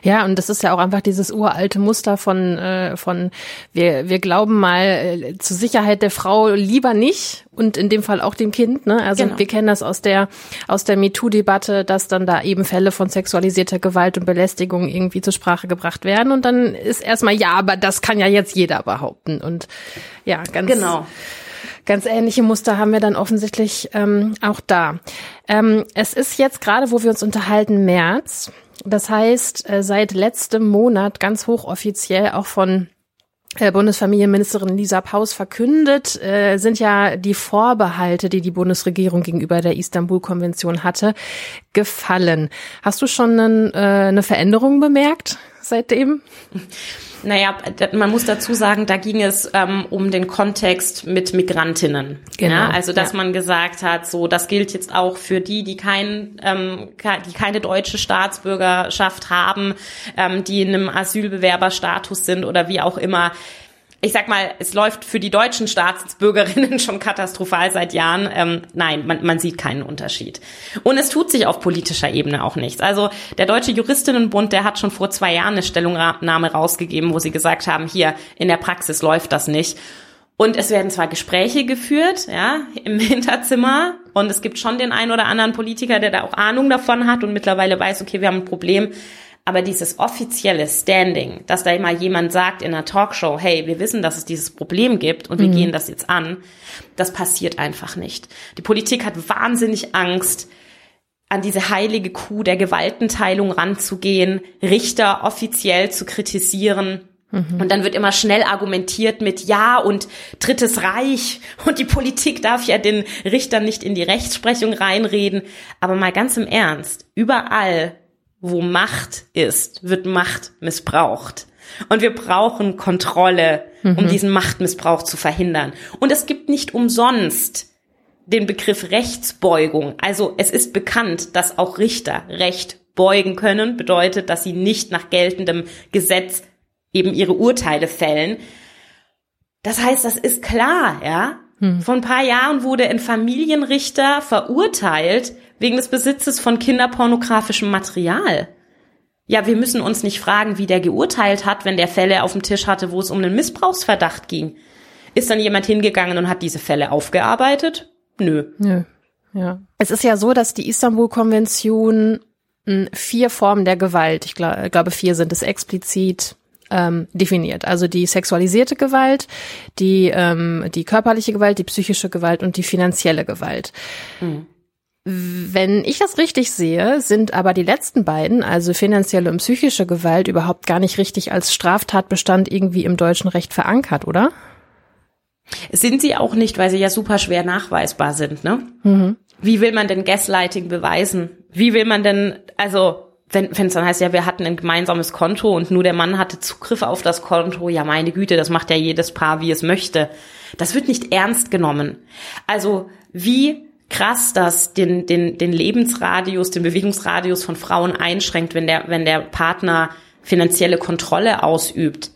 Speaker 4: Ja, und das ist ja auch einfach dieses uralte Muster von, äh, von wir, wir glauben mal äh, zur Sicherheit der Frau lieber nicht und in dem Fall auch dem Kind. Ne? Also genau. wir kennen das aus der, aus der MeToo-Debatte, dass dann da eben Fälle von sexualisierter Gewalt und Belästigung irgendwie zur Sprache gebracht werden. Und dann ist erstmal, ja, aber das kann ja jetzt jeder behaupten. Und ja, ganz.
Speaker 2: Genau.
Speaker 4: Ganz ähnliche Muster haben wir dann offensichtlich ähm, auch da. Ähm, es ist jetzt gerade, wo wir uns unterhalten, März. Das heißt, äh, seit letztem Monat ganz hochoffiziell auch von äh, Bundesfamilienministerin Lisa Paus verkündet, äh, sind ja die Vorbehalte, die die Bundesregierung gegenüber der Istanbul-Konvention hatte, gefallen. Hast du schon eine Veränderung bemerkt seitdem?
Speaker 2: Naja, man muss dazu sagen, da ging es ähm, um den Kontext mit Migrantinnen. Genau. Ja, also dass ja. man gesagt hat, so das gilt jetzt auch für die, die kein, ähm, die keine deutsche Staatsbürgerschaft haben, ähm, die in einem Asylbewerberstatus sind oder wie auch immer ich sag mal, es läuft für die deutschen Staatsbürgerinnen schon katastrophal seit Jahren. Ähm, nein, man, man sieht keinen Unterschied. Und es tut sich auf politischer Ebene auch nichts. Also der Deutsche Juristinnenbund, der hat schon vor zwei Jahren eine Stellungnahme rausgegeben, wo sie gesagt haben, hier in der Praxis läuft das nicht. Und es werden zwar Gespräche geführt, ja, im Hinterzimmer, und es gibt schon den einen oder anderen Politiker, der da auch Ahnung davon hat und mittlerweile weiß, okay, wir haben ein Problem. Aber dieses offizielle Standing, dass da immer jemand sagt in einer Talkshow, hey, wir wissen, dass es dieses Problem gibt und wir mhm. gehen das jetzt an, das passiert einfach nicht. Die Politik hat wahnsinnig Angst, an diese heilige Kuh der Gewaltenteilung ranzugehen, Richter offiziell zu kritisieren. Mhm. Und dann wird immer schnell argumentiert mit Ja und Drittes Reich und die Politik darf ja den Richtern nicht in die Rechtsprechung reinreden. Aber mal ganz im Ernst, überall wo Macht ist, wird Macht missbraucht. Und wir brauchen Kontrolle, um mhm. diesen Machtmissbrauch zu verhindern. Und es gibt nicht umsonst den Begriff Rechtsbeugung. Also es ist bekannt, dass auch Richter Recht beugen können, bedeutet, dass sie nicht nach geltendem Gesetz eben ihre Urteile fällen. Das heißt, das ist klar, ja. Hm. Vor ein paar Jahren wurde ein Familienrichter verurteilt wegen des Besitzes von kinderpornografischem Material. Ja, wir müssen uns nicht fragen, wie der geurteilt hat, wenn der Fälle auf dem Tisch hatte, wo es um einen Missbrauchsverdacht ging. Ist dann jemand hingegangen und hat diese Fälle aufgearbeitet? Nö.
Speaker 4: Nö. Ja. Es ist ja so, dass die Istanbul-Konvention hm, vier Formen der Gewalt, ich glaube vier sind es explizit ähm, definiert. Also die sexualisierte Gewalt, die, ähm, die körperliche Gewalt, die psychische Gewalt und die finanzielle Gewalt. Mhm. Wenn ich das richtig sehe, sind aber die letzten beiden, also finanzielle und psychische Gewalt, überhaupt gar nicht richtig als Straftatbestand irgendwie im deutschen Recht verankert, oder?
Speaker 2: Sind sie auch nicht, weil sie ja super schwer nachweisbar sind, ne? Mhm. Wie will man denn Gaslighting beweisen? Wie will man denn, also wenn wenn es dann heißt, ja, wir hatten ein gemeinsames Konto und nur der Mann hatte Zugriff auf das Konto, ja meine Güte, das macht ja jedes Paar, wie es möchte. Das wird nicht ernst genommen. Also wie krass das den, den, den Lebensradius, den Bewegungsradius von Frauen einschränkt, wenn der, wenn der Partner finanzielle Kontrolle ausübt.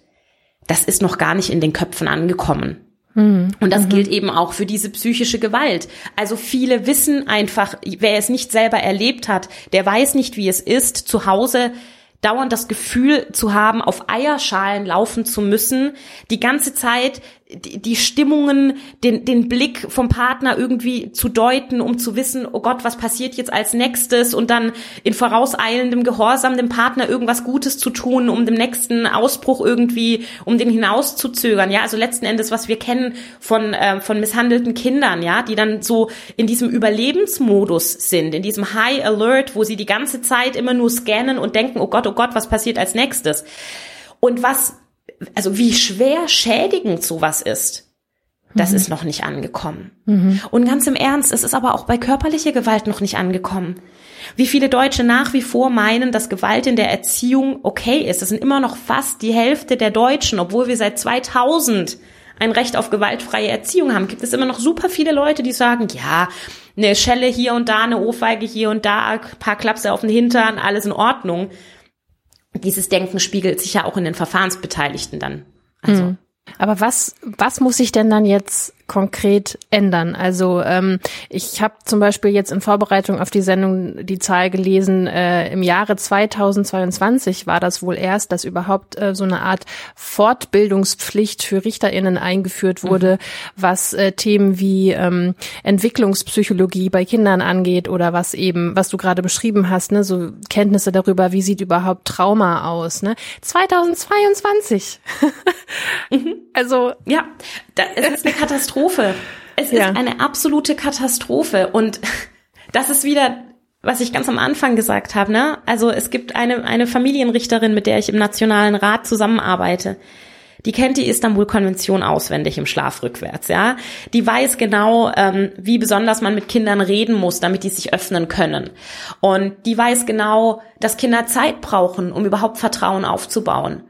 Speaker 2: Das ist noch gar nicht in den Köpfen angekommen. Mhm. Und das mhm. gilt eben auch für diese psychische Gewalt. Also viele wissen einfach, wer es nicht selber erlebt hat, der weiß nicht, wie es ist, zu Hause dauernd das Gefühl zu haben, auf Eierschalen laufen zu müssen, die ganze Zeit die, die Stimmungen, den, den Blick vom Partner irgendwie zu deuten, um zu wissen, oh Gott, was passiert jetzt als nächstes und dann in vorauseilendem Gehorsam dem Partner irgendwas Gutes zu tun, um dem nächsten Ausbruch irgendwie, um den hinauszuzögern, ja, also letzten Endes, was wir kennen von, äh, von misshandelten Kindern, ja, die dann so in diesem Überlebensmodus sind, in diesem High Alert, wo sie die ganze Zeit immer nur scannen und denken, oh Gott, oh Gott, was passiert als nächstes? Und was also wie schwer schädigend sowas ist, das mhm. ist noch nicht angekommen. Mhm. Und ganz im Ernst, es ist aber auch bei körperlicher Gewalt noch nicht angekommen. Wie viele Deutsche nach wie vor meinen, dass Gewalt in der Erziehung okay ist. Das sind immer noch fast die Hälfte der Deutschen, obwohl wir seit 2000 ein Recht auf gewaltfreie Erziehung haben, gibt es immer noch super viele Leute, die sagen, ja, eine Schelle hier und da, eine Ohrfeige hier und da, ein paar Klapse auf den Hintern, alles in Ordnung dieses Denken spiegelt sich ja auch in den Verfahrensbeteiligten dann. Also. Mhm.
Speaker 4: Aber was, was muss ich denn dann jetzt konkret ändern? Also ähm, ich habe zum Beispiel jetzt in Vorbereitung auf die Sendung die Zahl gelesen, äh, im Jahre 2022 war das wohl erst, dass überhaupt äh, so eine Art Fortbildungspflicht für RichterInnen eingeführt wurde, mhm. was äh, Themen wie ähm, Entwicklungspsychologie bei Kindern angeht oder was eben, was du gerade beschrieben hast, ne, so Kenntnisse darüber, wie sieht überhaupt Trauma aus, ne? 2022.
Speaker 2: mhm. Also ja, da, es ist eine Katastrophe. Es ja. ist eine absolute Katastrophe. Und das ist wieder, was ich ganz am Anfang gesagt habe. Ne? Also es gibt eine, eine Familienrichterin, mit der ich im Nationalen Rat zusammenarbeite. Die kennt die Istanbul-Konvention auswendig im Schlaf rückwärts, ja. Die weiß genau, ähm, wie besonders man mit Kindern reden muss, damit die sich öffnen können. Und die weiß genau, dass Kinder Zeit brauchen, um überhaupt Vertrauen aufzubauen.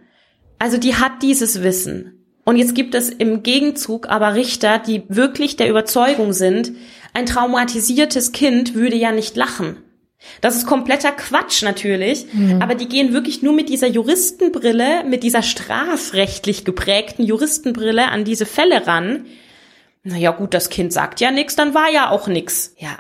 Speaker 2: Also die hat dieses Wissen. Und jetzt gibt es im Gegenzug aber Richter, die wirklich der Überzeugung sind, ein traumatisiertes Kind würde ja nicht lachen. Das ist kompletter Quatsch natürlich, mhm. aber die gehen wirklich nur mit dieser Juristenbrille, mit dieser strafrechtlich geprägten Juristenbrille an diese Fälle ran. Naja gut, das Kind sagt ja nichts, dann war ja auch nichts. Ja,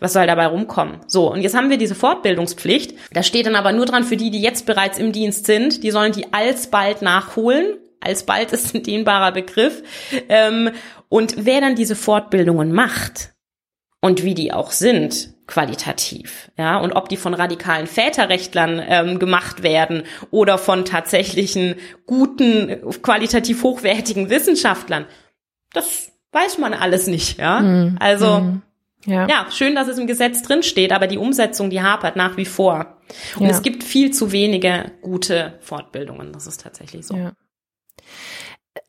Speaker 2: was soll dabei rumkommen? So, und jetzt haben wir diese Fortbildungspflicht. Da steht dann aber nur dran für die, die jetzt bereits im Dienst sind, die sollen die alsbald nachholen alsbald ist ein dehnbarer Begriff. Ähm, und wer dann diese Fortbildungen macht und wie die auch sind, qualitativ, ja, und ob die von radikalen Väterrechtlern ähm, gemacht werden oder von tatsächlichen guten, qualitativ hochwertigen Wissenschaftlern, das weiß man alles nicht, ja. Mm, also mm, ja. ja. schön, dass es im Gesetz drin steht, aber die Umsetzung, die hapert nach wie vor. Und ja. es gibt viel zu wenige gute Fortbildungen. Das ist tatsächlich so. Ja.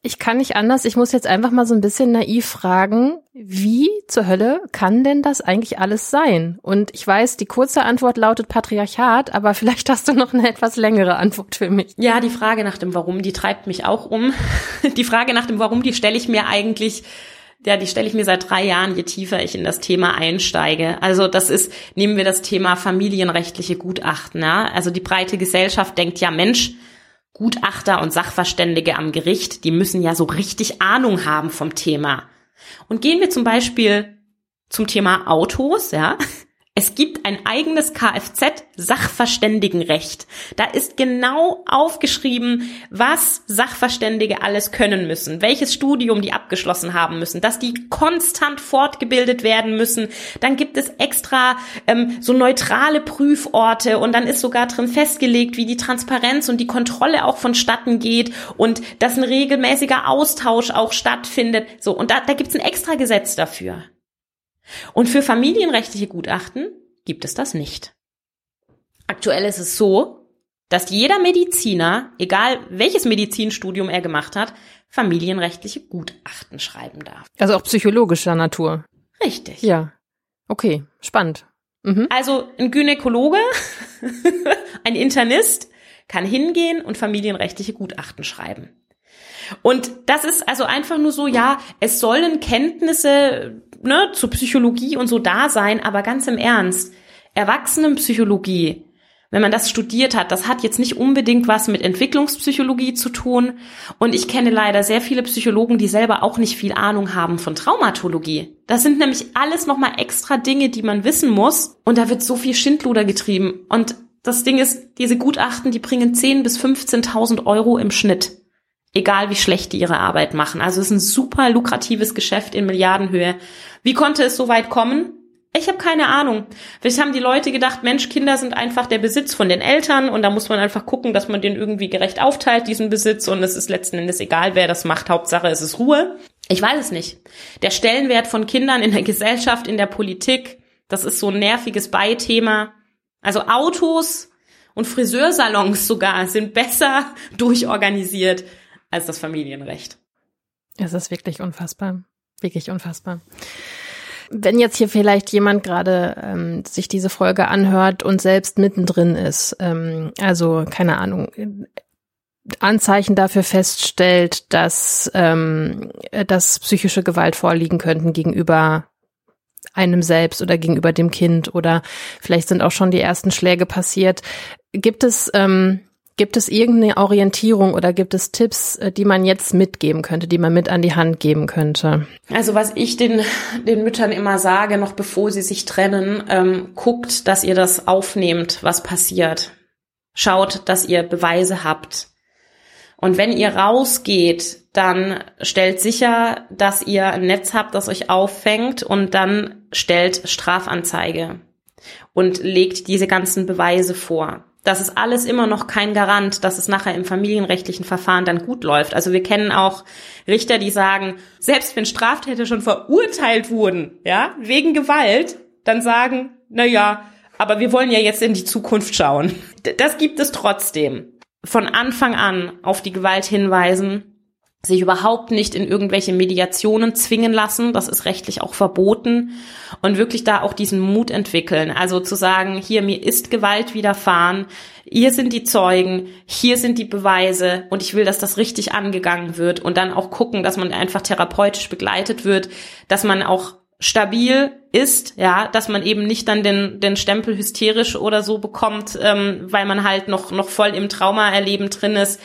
Speaker 4: Ich kann nicht anders. Ich muss jetzt einfach mal so ein bisschen naiv fragen, wie zur Hölle kann denn das eigentlich alles sein? Und ich weiß, die kurze Antwort lautet Patriarchat, aber vielleicht hast du noch eine etwas längere Antwort für mich.
Speaker 2: Ja, die Frage nach dem Warum, die treibt mich auch um. Die Frage nach dem Warum, die stelle ich mir eigentlich ja, die stelle ich mir seit drei Jahren, je tiefer ich in das Thema einsteige. Also das ist, nehmen wir das Thema familienrechtliche Gutachten. Ja? Also die breite Gesellschaft denkt ja, Mensch, Gutachter und Sachverständige am Gericht, die müssen ja so richtig Ahnung haben vom Thema. Und gehen wir zum Beispiel zum Thema Autos, ja. Es gibt ein eigenes Kfz-Sachverständigenrecht. Da ist genau aufgeschrieben, was Sachverständige alles können müssen, welches Studium die abgeschlossen haben müssen, dass die konstant fortgebildet werden müssen. Dann gibt es extra ähm, so neutrale Prüforte und dann ist sogar drin festgelegt, wie die Transparenz und die Kontrolle auch vonstatten geht und dass ein regelmäßiger Austausch auch stattfindet. So, und da, da gibt es ein extra Gesetz dafür. Und für familienrechtliche Gutachten gibt es das nicht. Aktuell ist es so, dass jeder Mediziner, egal welches Medizinstudium er gemacht hat, familienrechtliche Gutachten schreiben darf.
Speaker 4: Also auch psychologischer Natur.
Speaker 2: Richtig.
Speaker 4: Ja. Okay, spannend.
Speaker 2: Mhm. Also ein Gynäkologe, ein Internist kann hingehen und familienrechtliche Gutachten schreiben. Und das ist also einfach nur so, ja, es sollen Kenntnisse ne, zur Psychologie und so da sein, aber ganz im Ernst, Erwachsenenpsychologie, wenn man das studiert hat, das hat jetzt nicht unbedingt was mit Entwicklungspsychologie zu tun. Und ich kenne leider sehr viele Psychologen, die selber auch nicht viel Ahnung haben von Traumatologie. Das sind nämlich alles nochmal extra Dinge, die man wissen muss. Und da wird so viel Schindluder getrieben. Und das Ding ist, diese Gutachten, die bringen 10.000 bis 15.000 Euro im Schnitt egal wie schlecht die ihre Arbeit machen. Also es ist ein super lukratives Geschäft in Milliardenhöhe. Wie konnte es so weit kommen? Ich habe keine Ahnung. Vielleicht haben die Leute gedacht, Mensch, Kinder sind einfach der Besitz von den Eltern und da muss man einfach gucken, dass man den irgendwie gerecht aufteilt, diesen Besitz und es ist letzten Endes egal, wer das macht. Hauptsache es ist Ruhe. Ich weiß es nicht. Der Stellenwert von Kindern in der Gesellschaft, in der Politik, das ist so ein nerviges Beithema. Also Autos und Friseursalons sogar sind besser durchorganisiert als das Familienrecht.
Speaker 4: Es ist wirklich unfassbar. Wirklich unfassbar. Wenn jetzt hier vielleicht jemand gerade ähm, sich diese Folge anhört und selbst mittendrin ist, ähm, also keine Ahnung, Anzeichen dafür feststellt, dass, ähm, dass psychische Gewalt vorliegen könnten gegenüber einem selbst oder gegenüber dem Kind oder vielleicht sind auch schon die ersten Schläge passiert. Gibt es ähm, Gibt es irgendeine Orientierung oder gibt es Tipps, äh, die man jetzt mitgeben könnte, die man mit an die Hand geben könnte?
Speaker 2: Also was ich den, den Müttern immer sage, noch bevor sie sich trennen, ähm, guckt, dass ihr das aufnehmt, was passiert. Schaut, dass ihr Beweise habt. Und wenn ihr rausgeht, dann stellt sicher, dass ihr ein Netz habt, das euch auffängt und dann stellt Strafanzeige und legt diese ganzen Beweise vor das ist alles immer noch kein Garant, dass es nachher im familienrechtlichen Verfahren dann gut läuft. Also wir kennen auch Richter, die sagen, selbst wenn Straftäter schon verurteilt wurden, ja, wegen Gewalt, dann sagen, na ja, aber wir wollen ja jetzt in die Zukunft schauen. Das gibt es trotzdem. Von Anfang an auf die Gewalt hinweisen, sich überhaupt nicht in irgendwelche Mediationen zwingen lassen, das ist rechtlich auch verboten. Und wirklich da auch diesen Mut entwickeln, also zu sagen, hier mir ist Gewalt widerfahren, hier sind die Zeugen, hier sind die Beweise. Und ich will, dass das richtig angegangen wird. Und dann auch gucken, dass man einfach therapeutisch begleitet wird, dass man auch stabil ist, ja, dass man eben nicht dann den, den Stempel hysterisch oder so bekommt, ähm, weil man halt noch, noch voll im Trauma erleben drin ist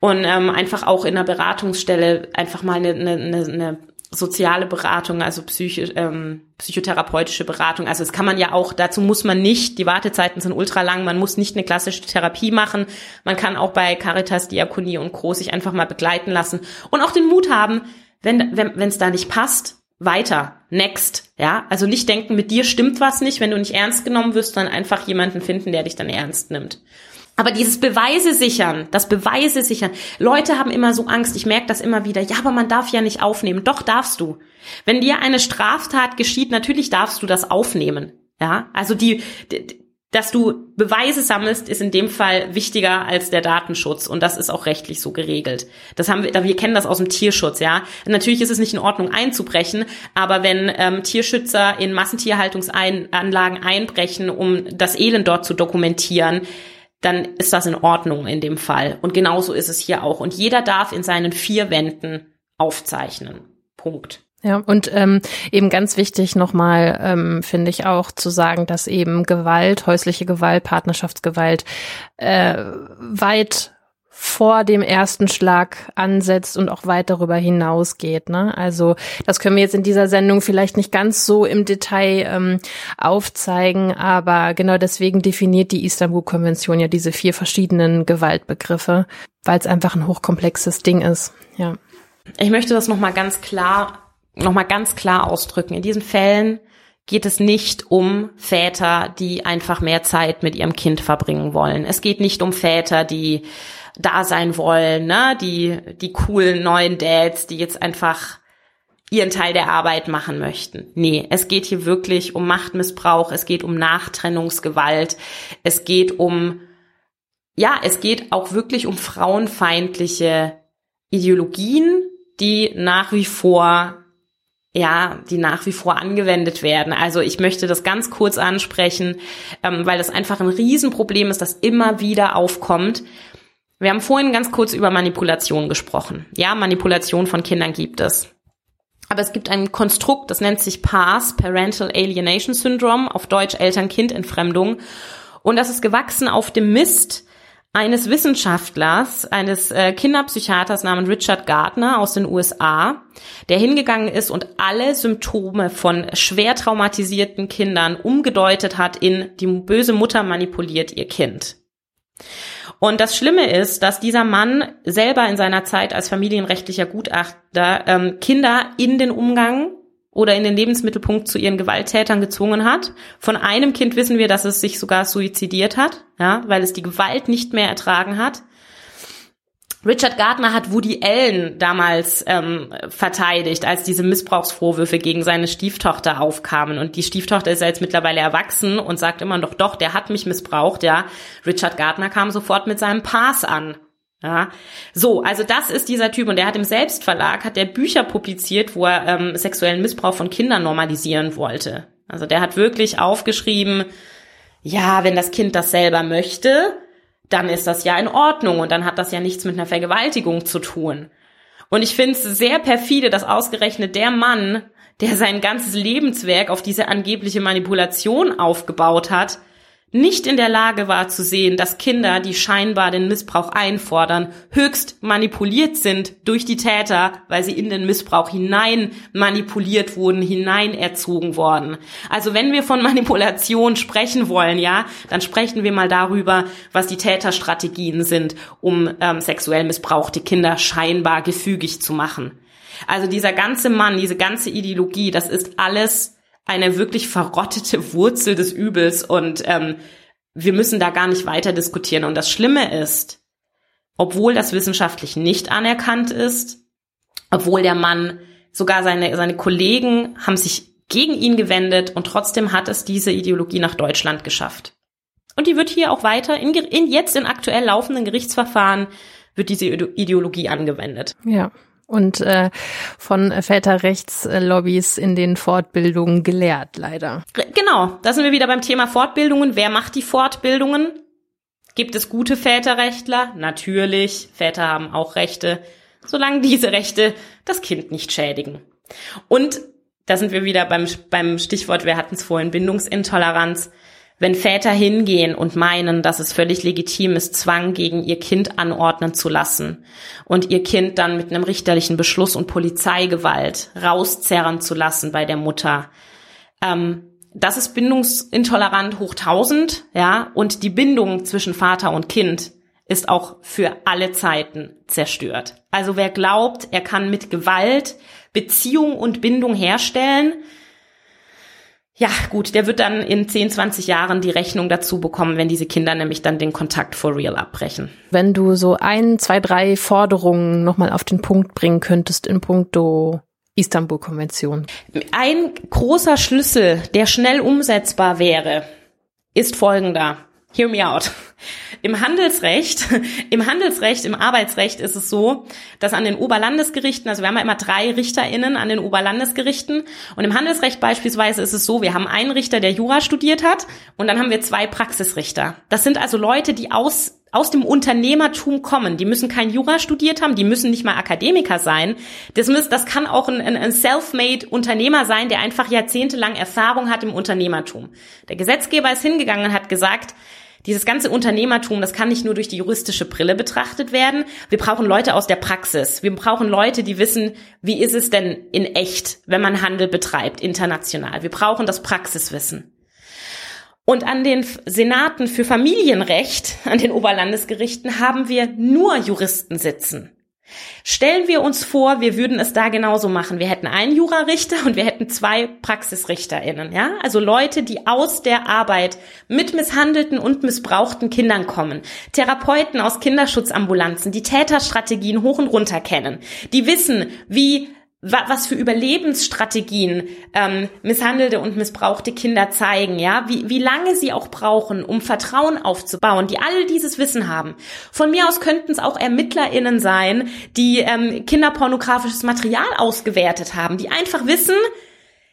Speaker 2: und ähm, einfach auch in der Beratungsstelle einfach mal eine, eine, eine soziale Beratung, also psychisch, ähm, psychotherapeutische Beratung. Also das kann man ja auch, dazu muss man nicht, die Wartezeiten sind ultra lang, man muss nicht eine klassische Therapie machen. Man kann auch bei Caritas, Diakonie und Co. sich einfach mal begleiten lassen und auch den Mut haben, wenn wenn es da nicht passt, weiter, next, ja. Also nicht denken, mit dir stimmt was nicht, wenn du nicht ernst genommen wirst, dann einfach jemanden finden, der dich dann ernst nimmt. Aber dieses Beweise sichern, das Beweise sichern. Leute haben immer so Angst. Ich merke das immer wieder. Ja, aber man darf ja nicht aufnehmen. Doch darfst du. Wenn dir eine Straftat geschieht, natürlich darfst du das aufnehmen. Ja, also die, dass du Beweise sammelst, ist in dem Fall wichtiger als der Datenschutz und das ist auch rechtlich so geregelt. Das haben wir, wir kennen das aus dem Tierschutz, ja. Natürlich ist es nicht in Ordnung einzubrechen, aber wenn ähm, Tierschützer in Massentierhaltungsanlagen einbrechen, um das Elend dort zu dokumentieren, dann ist das in Ordnung in dem Fall. Und genauso ist es hier auch. Und jeder darf in seinen vier Wänden aufzeichnen. Punkt.
Speaker 4: Ja, und ähm, eben ganz wichtig nochmal, ähm, finde ich auch zu sagen, dass eben Gewalt, häusliche Gewalt, Partnerschaftsgewalt äh, weit vor dem ersten Schlag ansetzt und auch weit darüber hinausgeht. Ne? Also das können wir jetzt in dieser Sendung vielleicht nicht ganz so im Detail ähm, aufzeigen, aber genau deswegen definiert die Istanbul-Konvention ja diese vier verschiedenen Gewaltbegriffe, weil es einfach ein hochkomplexes Ding ist. Ja.
Speaker 2: Ich möchte das nochmal ganz klar, nochmal ganz klar ausdrücken. In diesen Fällen geht es nicht um Väter, die einfach mehr Zeit mit ihrem Kind verbringen wollen. Es geht nicht um Väter, die da sein wollen, ne? Die, die coolen neuen Dads, die jetzt einfach ihren Teil der Arbeit machen möchten. Nee, es geht hier wirklich um Machtmissbrauch, es geht um Nachtrennungsgewalt, es geht um, ja, es geht auch wirklich um frauenfeindliche Ideologien, die nach wie vor ja, die nach wie vor angewendet werden. Also ich möchte das ganz kurz ansprechen, ähm, weil das einfach ein Riesenproblem ist, das immer wieder aufkommt. Wir haben vorhin ganz kurz über Manipulation gesprochen. Ja, Manipulation von Kindern gibt es. Aber es gibt ein Konstrukt, das nennt sich PAS, Parental Alienation Syndrome, auf Deutsch Eltern-Kind-Entfremdung. Und das ist gewachsen auf dem Mist eines Wissenschaftlers, eines äh, Kinderpsychiaters namens Richard Gardner aus den USA, der hingegangen ist und alle Symptome von schwer traumatisierten Kindern umgedeutet hat in die böse Mutter manipuliert ihr Kind. Und das Schlimme ist, dass dieser Mann selber in seiner Zeit als familienrechtlicher Gutachter ähm, Kinder in den Umgang oder in den Lebensmittelpunkt zu ihren Gewalttätern gezwungen hat. Von einem Kind wissen wir, dass es sich sogar suizidiert hat, ja, weil es die Gewalt nicht mehr ertragen hat. Richard Gardner hat Woody Allen damals ähm, verteidigt, als diese Missbrauchsvorwürfe gegen seine Stieftochter aufkamen. Und die Stieftochter ist ja jetzt mittlerweile erwachsen und sagt immer noch, doch, der hat mich missbraucht, ja. Richard Gardner kam sofort mit seinem Pass an. Ja, so, also das ist dieser Typ und der hat im Selbstverlag, hat der Bücher publiziert, wo er ähm, sexuellen Missbrauch von Kindern normalisieren wollte. Also der hat wirklich aufgeschrieben, ja, wenn das Kind das selber möchte, dann ist das ja in Ordnung und dann hat das ja nichts mit einer Vergewaltigung zu tun. Und ich finde es sehr perfide, dass ausgerechnet der Mann, der sein ganzes Lebenswerk auf diese angebliche Manipulation aufgebaut hat, nicht in der Lage war zu sehen, dass Kinder, die scheinbar den Missbrauch einfordern, höchst manipuliert sind durch die Täter, weil sie in den Missbrauch hinein manipuliert wurden, hinein erzogen worden. Also wenn wir von Manipulation sprechen wollen, ja, dann sprechen wir mal darüber, was die Täterstrategien sind, um ähm, sexuell missbrauchte Kinder scheinbar gefügig zu machen. Also dieser ganze Mann, diese ganze Ideologie, das ist alles eine wirklich verrottete Wurzel des Übels und ähm, wir müssen da gar nicht weiter diskutieren. Und das Schlimme ist, obwohl das wissenschaftlich nicht anerkannt ist, obwohl der Mann, sogar seine, seine Kollegen haben sich gegen ihn gewendet und trotzdem hat es diese Ideologie nach Deutschland geschafft. Und die wird hier auch weiter, in, in jetzt in aktuell laufenden Gerichtsverfahren wird diese Ideologie angewendet.
Speaker 4: Ja, und äh, von Väterrechtslobbys in den Fortbildungen gelehrt, leider.
Speaker 2: Genau, da sind wir wieder beim Thema Fortbildungen. Wer macht die Fortbildungen? Gibt es gute Väterrechtler? Natürlich, Väter haben auch Rechte, solange diese Rechte das Kind nicht schädigen. Und da sind wir wieder beim, beim Stichwort, wir hatten es vorhin, Bindungsintoleranz. Wenn Väter hingehen und meinen, dass es völlig legitim ist, Zwang gegen ihr Kind anordnen zu lassen und ihr Kind dann mit einem richterlichen Beschluss und Polizeigewalt rauszerren zu lassen bei der Mutter, ähm, das ist bindungsintolerant hoch tausend, ja, und die Bindung zwischen Vater und Kind ist auch für alle Zeiten zerstört. Also wer glaubt, er kann mit Gewalt Beziehung und Bindung herstellen, ja, gut, der wird dann in 10, 20 Jahren die Rechnung dazu bekommen, wenn diese Kinder nämlich dann den Kontakt for real abbrechen.
Speaker 4: Wenn du so ein, zwei, drei Forderungen nochmal auf den Punkt bringen könntest in puncto Istanbul-Konvention.
Speaker 2: Ein großer Schlüssel, der schnell umsetzbar wäre, ist folgender. Hear me out. Im Handelsrecht, im Handelsrecht, im Arbeitsrecht ist es so, dass an den Oberlandesgerichten, also wir haben ja immer drei RichterInnen an den Oberlandesgerichten und im Handelsrecht beispielsweise ist es so, wir haben einen Richter, der Jura studiert hat und dann haben wir zwei Praxisrichter. Das sind also Leute, die aus aus dem Unternehmertum kommen. Die müssen kein Jura studiert haben, die müssen nicht mal Akademiker sein. Das, muss, das kann auch ein, ein self-made Unternehmer sein, der einfach jahrzehntelang Erfahrung hat im Unternehmertum. Der Gesetzgeber ist hingegangen und hat gesagt, dieses ganze Unternehmertum, das kann nicht nur durch die juristische Brille betrachtet werden. Wir brauchen Leute aus der Praxis. Wir brauchen Leute, die wissen, wie ist es denn in echt, wenn man Handel betreibt, international. Wir brauchen das Praxiswissen. Und an den Senaten für Familienrecht, an den Oberlandesgerichten, haben wir nur Juristen sitzen. Stellen wir uns vor, wir würden es da genauso machen. Wir hätten einen Jurarichter und wir hätten zwei PraxisrichterInnen, ja? Also Leute, die aus der Arbeit mit misshandelten und missbrauchten Kindern kommen. Therapeuten aus Kinderschutzambulanzen, die Täterstrategien hoch und runter kennen. Die wissen, wie was für Überlebensstrategien ähm, misshandelte und missbrauchte Kinder zeigen, ja, wie, wie lange sie auch brauchen, um Vertrauen aufzubauen, die all dieses Wissen haben. Von mir aus könnten es auch ErmittlerInnen sein, die ähm, kinderpornografisches Material ausgewertet haben, die einfach wissen,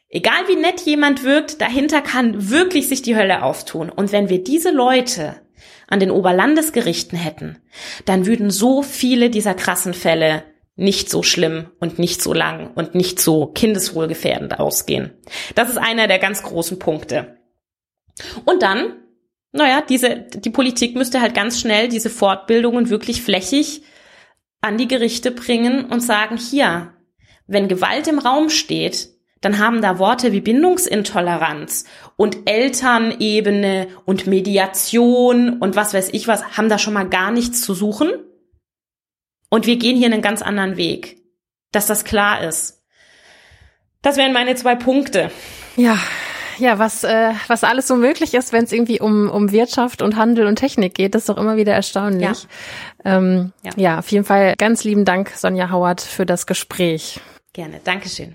Speaker 2: egal wie nett jemand wirkt, dahinter kann wirklich sich die Hölle auftun. Und wenn wir diese Leute an den Oberlandesgerichten hätten, dann würden so viele dieser krassen Fälle nicht so schlimm und nicht so lang und nicht so kindeswohlgefährdend ausgehen. Das ist einer der ganz großen Punkte. Und dann, naja, diese, die Politik müsste halt ganz schnell diese Fortbildungen wirklich flächig an die Gerichte bringen und sagen, hier, wenn Gewalt im Raum steht, dann haben da Worte wie Bindungsintoleranz und Elternebene und Mediation und was weiß ich was, haben da schon mal gar nichts zu suchen. Und wir gehen hier einen ganz anderen Weg, dass das klar ist. Das wären meine zwei Punkte.
Speaker 4: Ja, ja, was, äh, was alles so möglich ist, wenn es irgendwie um, um Wirtschaft und Handel und Technik geht, das ist doch immer wieder erstaunlich. Ja. Ähm, ja. ja, auf jeden Fall ganz lieben Dank, Sonja Howard, für das Gespräch.
Speaker 2: Gerne, Dankeschön.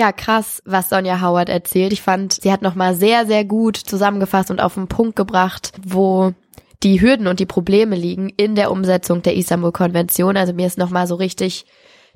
Speaker 3: Ja, krass, was Sonja Howard erzählt. Ich fand, sie hat nochmal sehr, sehr gut zusammengefasst und auf den Punkt gebracht, wo die Hürden und die Probleme liegen in der Umsetzung der Istanbul-Konvention. Also mir ist nochmal so richtig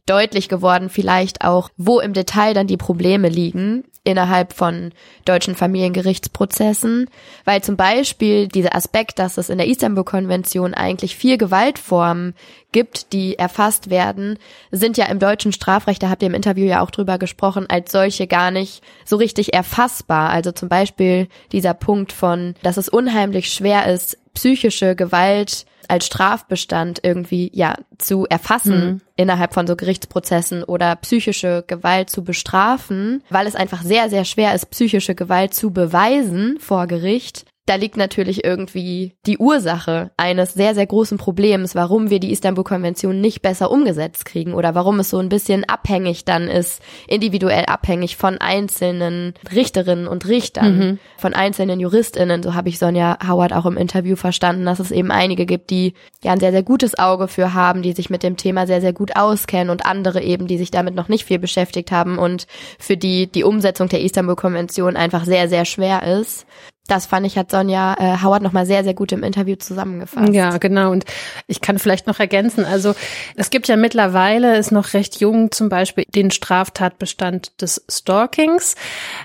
Speaker 3: deutlich geworden, vielleicht auch, wo im Detail dann die Probleme liegen innerhalb von deutschen Familiengerichtsprozessen, weil zum Beispiel dieser Aspekt, dass es in der Istanbul-Konvention eigentlich vier Gewaltformen gibt, die erfasst werden, sind ja im deutschen Strafrecht, da habt ihr im Interview ja auch drüber gesprochen, als solche gar nicht so richtig erfassbar. Also zum Beispiel dieser Punkt von, dass es unheimlich schwer ist, psychische Gewalt als Strafbestand irgendwie ja zu erfassen mhm. innerhalb von so Gerichtsprozessen oder psychische Gewalt zu bestrafen, weil es einfach sehr sehr schwer ist psychische Gewalt zu beweisen vor Gericht da liegt natürlich irgendwie die Ursache eines sehr, sehr großen Problems, warum wir die Istanbul-Konvention nicht besser umgesetzt kriegen oder warum es so ein bisschen abhängig dann ist, individuell abhängig von einzelnen Richterinnen und Richtern, mhm. von einzelnen JuristInnen. So habe ich Sonja Howard auch im Interview verstanden, dass es eben einige gibt, die ja ein sehr, sehr gutes Auge für haben, die sich mit dem Thema sehr, sehr gut auskennen und andere eben, die sich damit noch nicht viel beschäftigt haben und für die die Umsetzung der Istanbul-Konvention einfach sehr, sehr schwer ist das fand ich, hat Sonja äh, Howard nochmal sehr, sehr gut im Interview zusammengefasst.
Speaker 4: Ja, genau. Und ich kann vielleicht noch ergänzen, also es gibt ja mittlerweile, ist noch recht jung, zum Beispiel den Straftatbestand des Stalkings.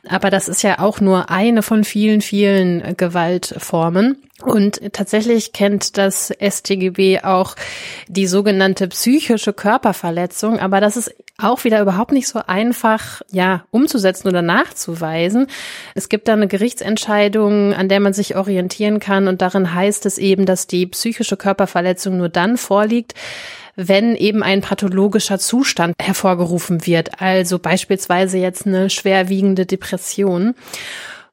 Speaker 4: Aber das ist ja auch nur eine von vielen, vielen Gewaltformen. Und tatsächlich kennt das StGB auch die sogenannte psychische Körperverletzung, aber das ist auch wieder überhaupt nicht so einfach, ja, umzusetzen oder nachzuweisen. Es gibt da eine Gerichtsentscheidung, an der man sich orientieren kann und darin heißt es eben, dass die psychische Körperverletzung nur dann vorliegt, wenn eben ein pathologischer Zustand hervorgerufen wird, also beispielsweise jetzt eine schwerwiegende Depression.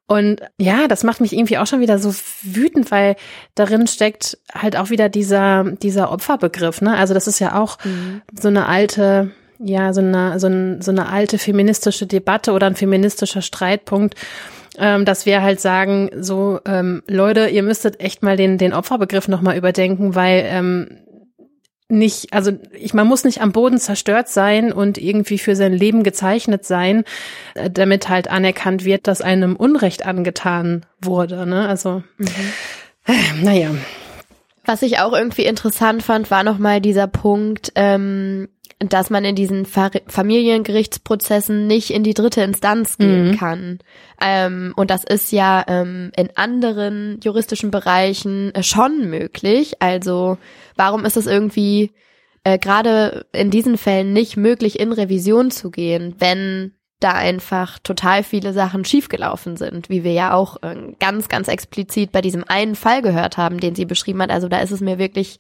Speaker 4: Und ja, das macht mich irgendwie auch schon wieder so wütend, weil darin steckt halt auch wieder dieser, dieser Opferbegriff, ne? Also das ist ja auch mhm. so eine alte, ja, so eine, so, ein, so eine alte feministische Debatte oder ein feministischer Streitpunkt, ähm, dass wir halt sagen, so, ähm, Leute, ihr müsstet echt mal den, den Opferbegriff nochmal überdenken, weil ähm, nicht, also ich, man muss nicht am Boden zerstört sein und irgendwie für sein Leben gezeichnet sein, äh, damit halt anerkannt wird, dass einem Unrecht angetan wurde. Ne? Also, mhm. äh, naja.
Speaker 3: Was ich auch irgendwie interessant fand, war nochmal dieser Punkt, ähm, dass man in diesen Familiengerichtsprozessen nicht in die dritte Instanz gehen mhm. kann. Ähm, und das ist ja ähm, in anderen juristischen Bereichen äh, schon möglich. Also warum ist es irgendwie äh, gerade in diesen Fällen nicht möglich, in Revision zu gehen, wenn da einfach total viele Sachen schiefgelaufen sind, wie wir ja auch äh, ganz, ganz explizit bei diesem einen Fall gehört haben, den sie beschrieben hat. Also da ist es mir wirklich,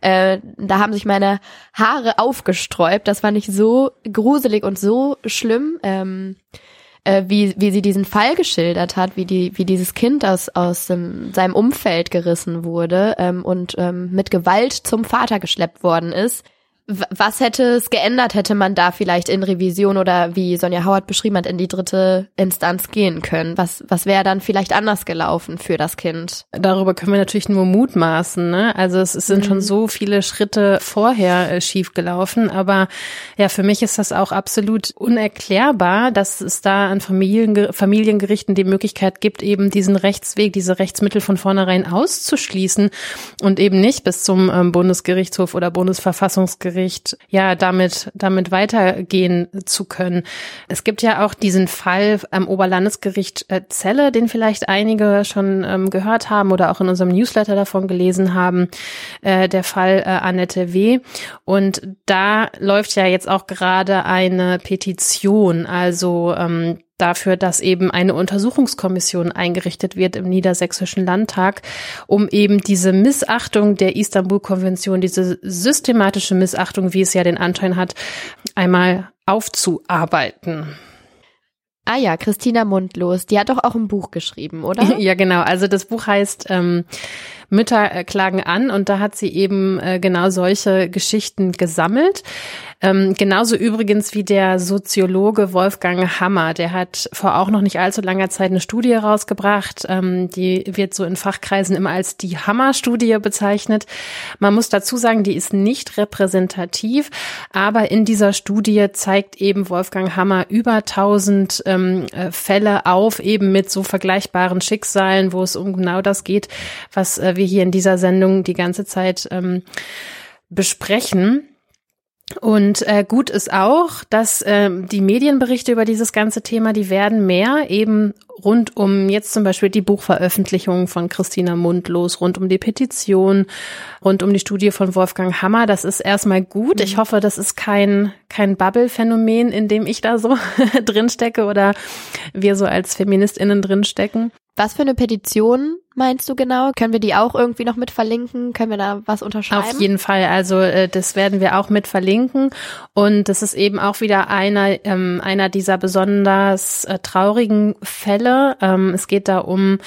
Speaker 3: äh, da haben sich meine Haare aufgesträubt. Das fand ich so gruselig und so schlimm, ähm, äh, wie, wie sie diesen Fall geschildert hat, wie die, wie dieses Kind aus, aus ähm, seinem Umfeld gerissen wurde ähm, und ähm, mit Gewalt zum Vater geschleppt worden ist was hätte es geändert, hätte man da vielleicht in Revision oder wie Sonja Howard beschrieben hat, in die dritte Instanz gehen können? Was, was wäre dann vielleicht anders gelaufen für das Kind?
Speaker 4: Darüber können wir natürlich nur mutmaßen. Ne? Also es, es sind mhm. schon so viele Schritte vorher äh, schief gelaufen. Aber ja, für mich ist das auch absolut unerklärbar, dass es da an Familien, Familiengerichten die Möglichkeit gibt, eben diesen Rechtsweg, diese Rechtsmittel von vornherein auszuschließen und eben nicht bis zum ähm, Bundesgerichtshof oder Bundesverfassungsgericht Gericht ja damit damit weitergehen zu können. Es gibt ja auch diesen Fall am Oberlandesgericht äh, Celle, den vielleicht einige schon ähm, gehört haben oder auch in unserem Newsletter davon gelesen haben, äh, der Fall äh, Annette W. Und da läuft ja jetzt auch gerade eine Petition, also ähm, dafür, dass eben eine Untersuchungskommission eingerichtet wird im Niedersächsischen Landtag, um eben diese Missachtung der Istanbul-Konvention, diese systematische Missachtung, wie es ja den Anschein hat, einmal aufzuarbeiten.
Speaker 3: Ah ja, Christina Mundlos, die hat doch auch ein Buch geschrieben, oder?
Speaker 4: ja, genau. Also das Buch heißt ähm, Mütter äh, klagen an und da hat sie eben äh, genau solche Geschichten gesammelt. Ähm, genauso übrigens wie der Soziologe Wolfgang Hammer, der hat vor auch noch nicht allzu langer Zeit eine Studie rausgebracht, ähm, die wird so in Fachkreisen immer als die Hammer-Studie bezeichnet. Man muss dazu sagen, die ist nicht repräsentativ, aber in dieser Studie zeigt eben Wolfgang Hammer über 1000 ähm, äh, Fälle auf, eben mit so vergleichbaren Schicksalen, wo es um genau das geht, was äh, wir hier in dieser Sendung die ganze Zeit ähm, besprechen. Und äh, gut ist auch, dass äh, die Medienberichte über dieses ganze Thema, die werden mehr eben rund um jetzt zum Beispiel die Buchveröffentlichung von Christina Mundlos, rund um die Petition, rund um die Studie von Wolfgang Hammer. Das ist erstmal gut. Ich mhm. hoffe, das ist kein, kein Bubble-Phänomen, in dem ich da so drinstecke oder wir so als FeministInnen drinstecken.
Speaker 3: Was für eine Petition meinst du genau? Können wir die auch irgendwie noch mit verlinken? Können wir da was unterschreiben?
Speaker 4: Auf jeden Fall. Also äh, das werden wir auch mit verlinken. Und das ist eben auch wieder einer, ähm, einer dieser besonders äh, traurigen Fälle. Ähm, es geht da um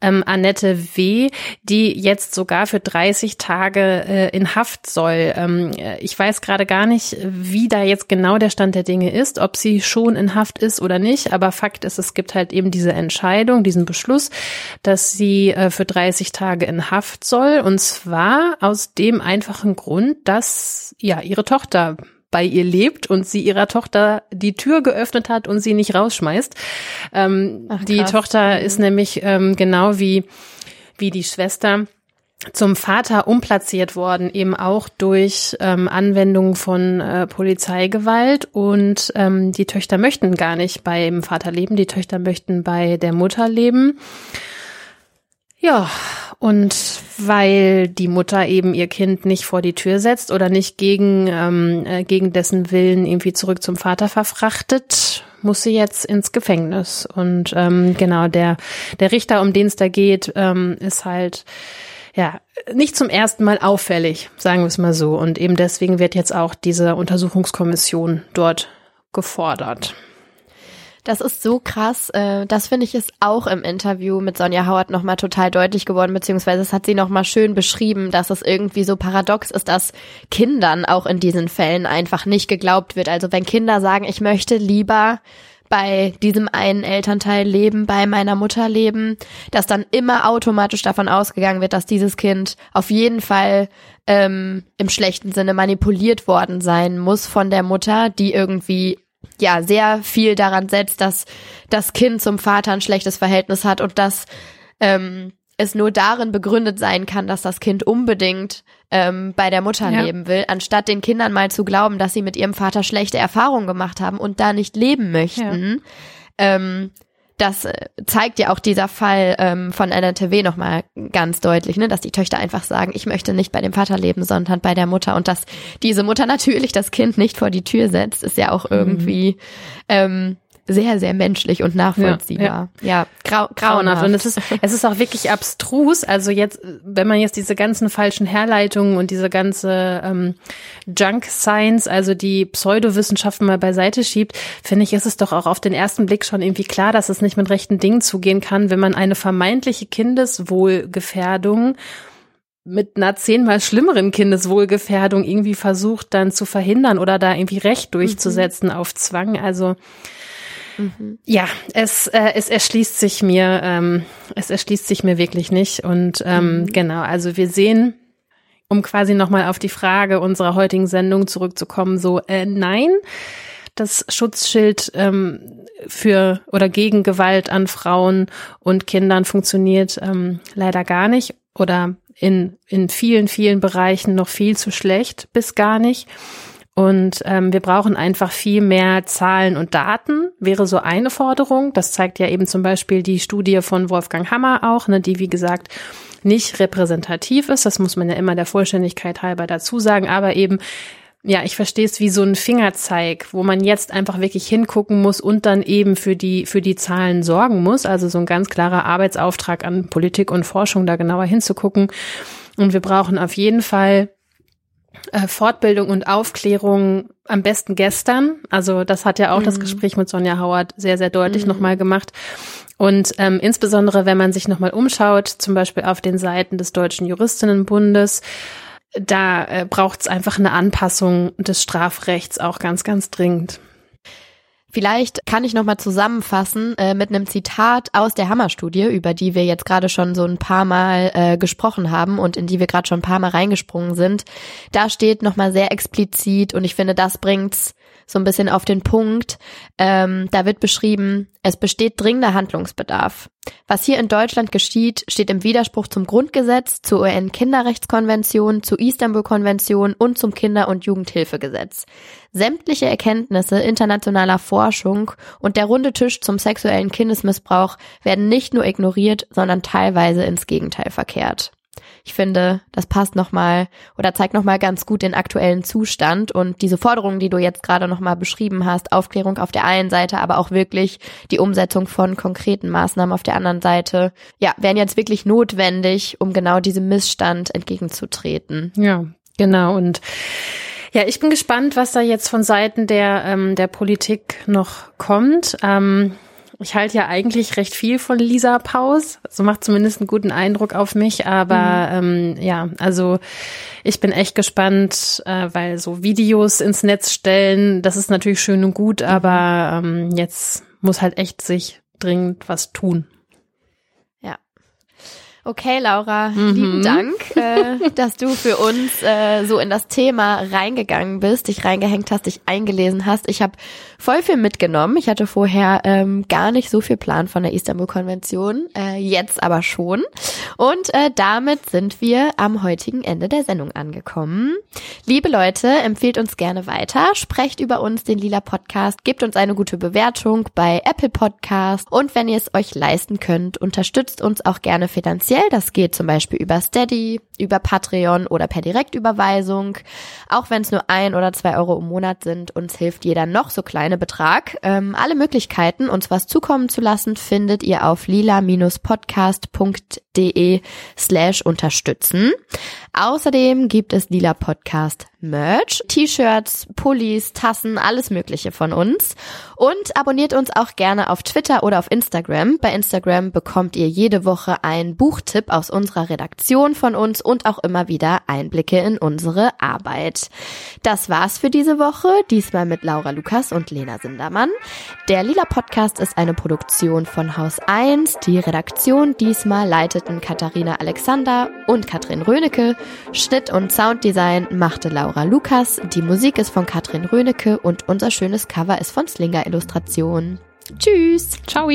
Speaker 4: ähm, Annette W., die jetzt sogar für 30 Tage äh, in Haft soll. Ähm, äh, ich weiß gerade gar nicht, wie da jetzt genau der Stand der Dinge ist, ob sie schon in Haft ist oder nicht. Aber Fakt ist, es gibt halt eben diese Entscheidung, diesen Beschluss, dass sie äh, für 30 Tage in Haft soll. Und zwar aus dem einfachen Grund, dass ja ihre Tochter bei ihr lebt und sie ihrer Tochter die Tür geöffnet hat und sie nicht rausschmeißt. Ähm, Ach, die Tochter mhm. ist nämlich ähm, genau wie, wie die Schwester zum Vater umplatziert worden, eben auch durch ähm, Anwendung von äh, Polizeigewalt. Und ähm, die Töchter möchten gar nicht beim Vater leben, die Töchter möchten bei der Mutter leben. Ja, und weil die Mutter eben ihr Kind nicht vor die Tür setzt oder nicht gegen, ähm, äh, gegen dessen Willen irgendwie zurück zum Vater verfrachtet, muss sie jetzt ins Gefängnis. Und ähm, genau, der, der Richter, um den es da geht, ähm, ist halt ja, nicht zum ersten Mal auffällig, sagen wir es mal so. Und eben deswegen wird jetzt auch diese Untersuchungskommission dort gefordert.
Speaker 3: Das ist so krass. Äh, das finde ich ist auch im Interview mit Sonja Howard nochmal total deutlich geworden, beziehungsweise es hat sie nochmal schön beschrieben, dass es irgendwie so paradox ist, dass Kindern auch in diesen Fällen einfach nicht geglaubt wird. Also wenn Kinder sagen, ich möchte lieber bei diesem einen Elternteil leben, bei meiner Mutter leben, dass dann immer automatisch davon ausgegangen wird, dass dieses Kind auf jeden Fall ähm, im schlechten Sinne manipuliert worden sein muss von der Mutter, die irgendwie ja sehr viel daran setzt, dass das Kind zum Vater ein schlechtes Verhältnis hat und dass ähm, es nur darin begründet sein kann, dass das Kind unbedingt ähm, bei der Mutter ja. leben will, anstatt den Kindern mal zu glauben, dass sie mit ihrem Vater schlechte Erfahrungen gemacht haben und da nicht leben möchten. Ja. Ähm, das äh, zeigt ja auch dieser Fall ähm, von NNTW nochmal ganz deutlich, ne, dass die Töchter einfach sagen, ich möchte nicht bei dem Vater leben, sondern bei der Mutter und dass diese Mutter natürlich das Kind nicht vor die Tür setzt, ist ja auch irgendwie mhm. ähm, sehr, sehr menschlich und nachvollziehbar. Ja, ja. ja grau, grauenhaft.
Speaker 4: Und es ist, es ist auch wirklich abstrus. Also jetzt, wenn man jetzt diese ganzen falschen Herleitungen und diese ganze ähm, Junk Science, also die Pseudowissenschaften mal beiseite schiebt, finde ich, ist es doch auch auf den ersten Blick schon irgendwie klar, dass es nicht mit rechten Dingen zugehen kann, wenn man eine vermeintliche Kindeswohlgefährdung mit einer zehnmal schlimmeren Kindeswohlgefährdung irgendwie versucht dann zu verhindern oder da irgendwie Recht mhm. durchzusetzen mhm. auf Zwang. Also Mhm. Ja, es, äh, es erschließt sich mir, ähm, es erschließt sich mir wirklich nicht. Und ähm, mhm. genau, also wir sehen, um quasi nochmal auf die Frage unserer heutigen Sendung zurückzukommen, so äh, nein, das Schutzschild ähm, für oder gegen Gewalt an Frauen und Kindern funktioniert ähm, leider gar nicht oder in, in vielen, vielen Bereichen noch viel zu schlecht bis gar nicht. Und ähm, wir brauchen einfach viel mehr Zahlen und Daten, wäre so eine Forderung. Das zeigt ja eben zum Beispiel die Studie von Wolfgang Hammer auch, ne, die wie gesagt nicht repräsentativ ist. Das muss man ja immer der Vollständigkeit halber dazu sagen, aber eben ja, ich verstehe es wie so ein Fingerzeig, wo man jetzt einfach wirklich hingucken muss und dann eben für die, für die Zahlen sorgen muss. Also so ein ganz klarer Arbeitsauftrag an Politik und Forschung, da genauer hinzugucken. Und wir brauchen auf jeden Fall Fortbildung und Aufklärung am besten gestern. Also das hat ja auch mhm. das Gespräch mit Sonja Howard sehr, sehr deutlich mhm. nochmal gemacht. Und ähm, insbesondere, wenn man sich nochmal umschaut, zum Beispiel auf den Seiten des Deutschen Juristinnenbundes, da äh, braucht es einfach eine Anpassung des Strafrechts auch ganz, ganz dringend.
Speaker 3: Vielleicht kann ich nochmal zusammenfassen äh, mit einem Zitat aus der Hammerstudie, über die wir jetzt gerade schon so ein paar Mal äh, gesprochen haben und in die wir gerade schon ein paar Mal reingesprungen sind. Da steht nochmal sehr explizit und ich finde, das bringt's so ein bisschen auf den Punkt. Ähm, da wird beschrieben, es besteht dringender Handlungsbedarf. Was hier in Deutschland geschieht, steht im Widerspruch zum Grundgesetz, zur UN-Kinderrechtskonvention, zur Istanbul-Konvention und zum Kinder- und Jugendhilfegesetz. Sämtliche Erkenntnisse internationaler Forschung und der runde Tisch zum sexuellen Kindesmissbrauch werden nicht nur ignoriert, sondern teilweise ins Gegenteil verkehrt. Ich finde, das passt nochmal oder zeigt nochmal ganz gut den aktuellen Zustand und diese Forderungen, die du jetzt gerade nochmal beschrieben hast, Aufklärung auf der einen Seite, aber auch wirklich die Umsetzung von konkreten Maßnahmen auf der anderen Seite, ja, wären jetzt wirklich notwendig, um genau diesem Missstand entgegenzutreten.
Speaker 4: Ja, genau und ja, ich bin gespannt, was da jetzt von Seiten der, ähm, der Politik noch kommt. Ähm, ich halte ja eigentlich recht viel von Lisa Paus. So macht zumindest einen guten Eindruck auf mich. Aber mhm. ähm, ja, also ich bin echt gespannt, äh, weil so Videos ins Netz stellen, das ist natürlich schön und gut, mhm. aber ähm, jetzt muss halt echt sich dringend was tun.
Speaker 3: Okay, Laura, mhm. lieben Dank, äh, dass du für uns äh, so in das Thema reingegangen bist, dich reingehängt hast, dich eingelesen hast. Ich habe voll viel mitgenommen. Ich hatte vorher ähm, gar nicht so viel Plan von der Istanbul-Konvention, äh, jetzt aber schon. Und äh, damit sind wir am heutigen Ende der Sendung angekommen. Liebe Leute, empfehlt uns gerne weiter, sprecht über uns, den Lila Podcast, gebt uns eine gute Bewertung bei Apple Podcast und wenn ihr es euch leisten könnt, unterstützt uns auch gerne finanziell finanziell. Das geht zum Beispiel über Steady, über Patreon oder per Direktüberweisung. Auch wenn es nur ein oder zwei Euro im Monat sind, uns hilft jeder noch so kleine Betrag. Ähm, alle Möglichkeiten, uns was zukommen zu lassen, findet ihr auf lila-podcast.de slash unterstützen. Außerdem gibt es Lila Podcast Merch, T-Shirts, Pullis, Tassen, alles Mögliche von uns. Und abonniert uns auch gerne auf Twitter oder auf Instagram. Bei Instagram bekommt ihr jede Woche einen Buchtipp aus unserer Redaktion von uns und auch immer wieder Einblicke in unsere Arbeit. Das war's für diese Woche, diesmal mit Laura Lukas und Lena Sindermann. Der Lila Podcast ist eine Produktion von Haus 1. Die Redaktion diesmal leiteten Katharina Alexander und Katrin Rönecke. Schnitt und Sounddesign machte Laura Laura Lukas, die Musik ist von Katrin Rönecke und unser schönes Cover ist von Slinger Illustration. Tschüss!
Speaker 4: Ciao!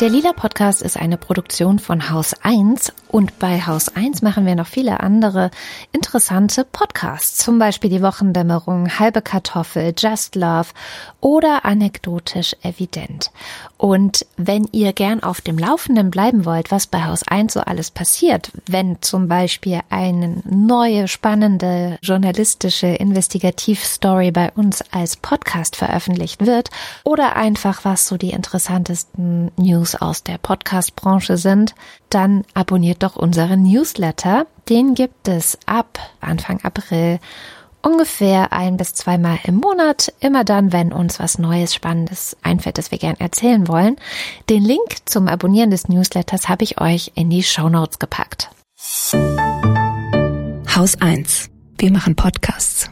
Speaker 1: Der Lila Podcast ist eine Produktion von Haus 1 und bei Haus 1 machen wir noch viele andere interessante Podcasts, zum Beispiel die Wochendämmerung, Halbe Kartoffel, Just Love oder Anekdotisch Evident. Und wenn ihr gern auf dem Laufenden bleiben wollt, was bei Haus 1 so alles passiert, wenn zum Beispiel eine neue, spannende, journalistische Investigativstory bei uns als Podcast veröffentlicht wird oder einfach was so die interessantesten News aus der Podcast-Branche sind, dann abonniert doch unseren Newsletter. Den gibt es ab Anfang April ungefähr ein bis zweimal im Monat, immer dann, wenn uns was Neues, Spannendes einfällt, das wir gern erzählen wollen. Den Link zum Abonnieren des Newsletters habe ich euch in die Show Notes gepackt. Haus 1. Wir machen Podcasts.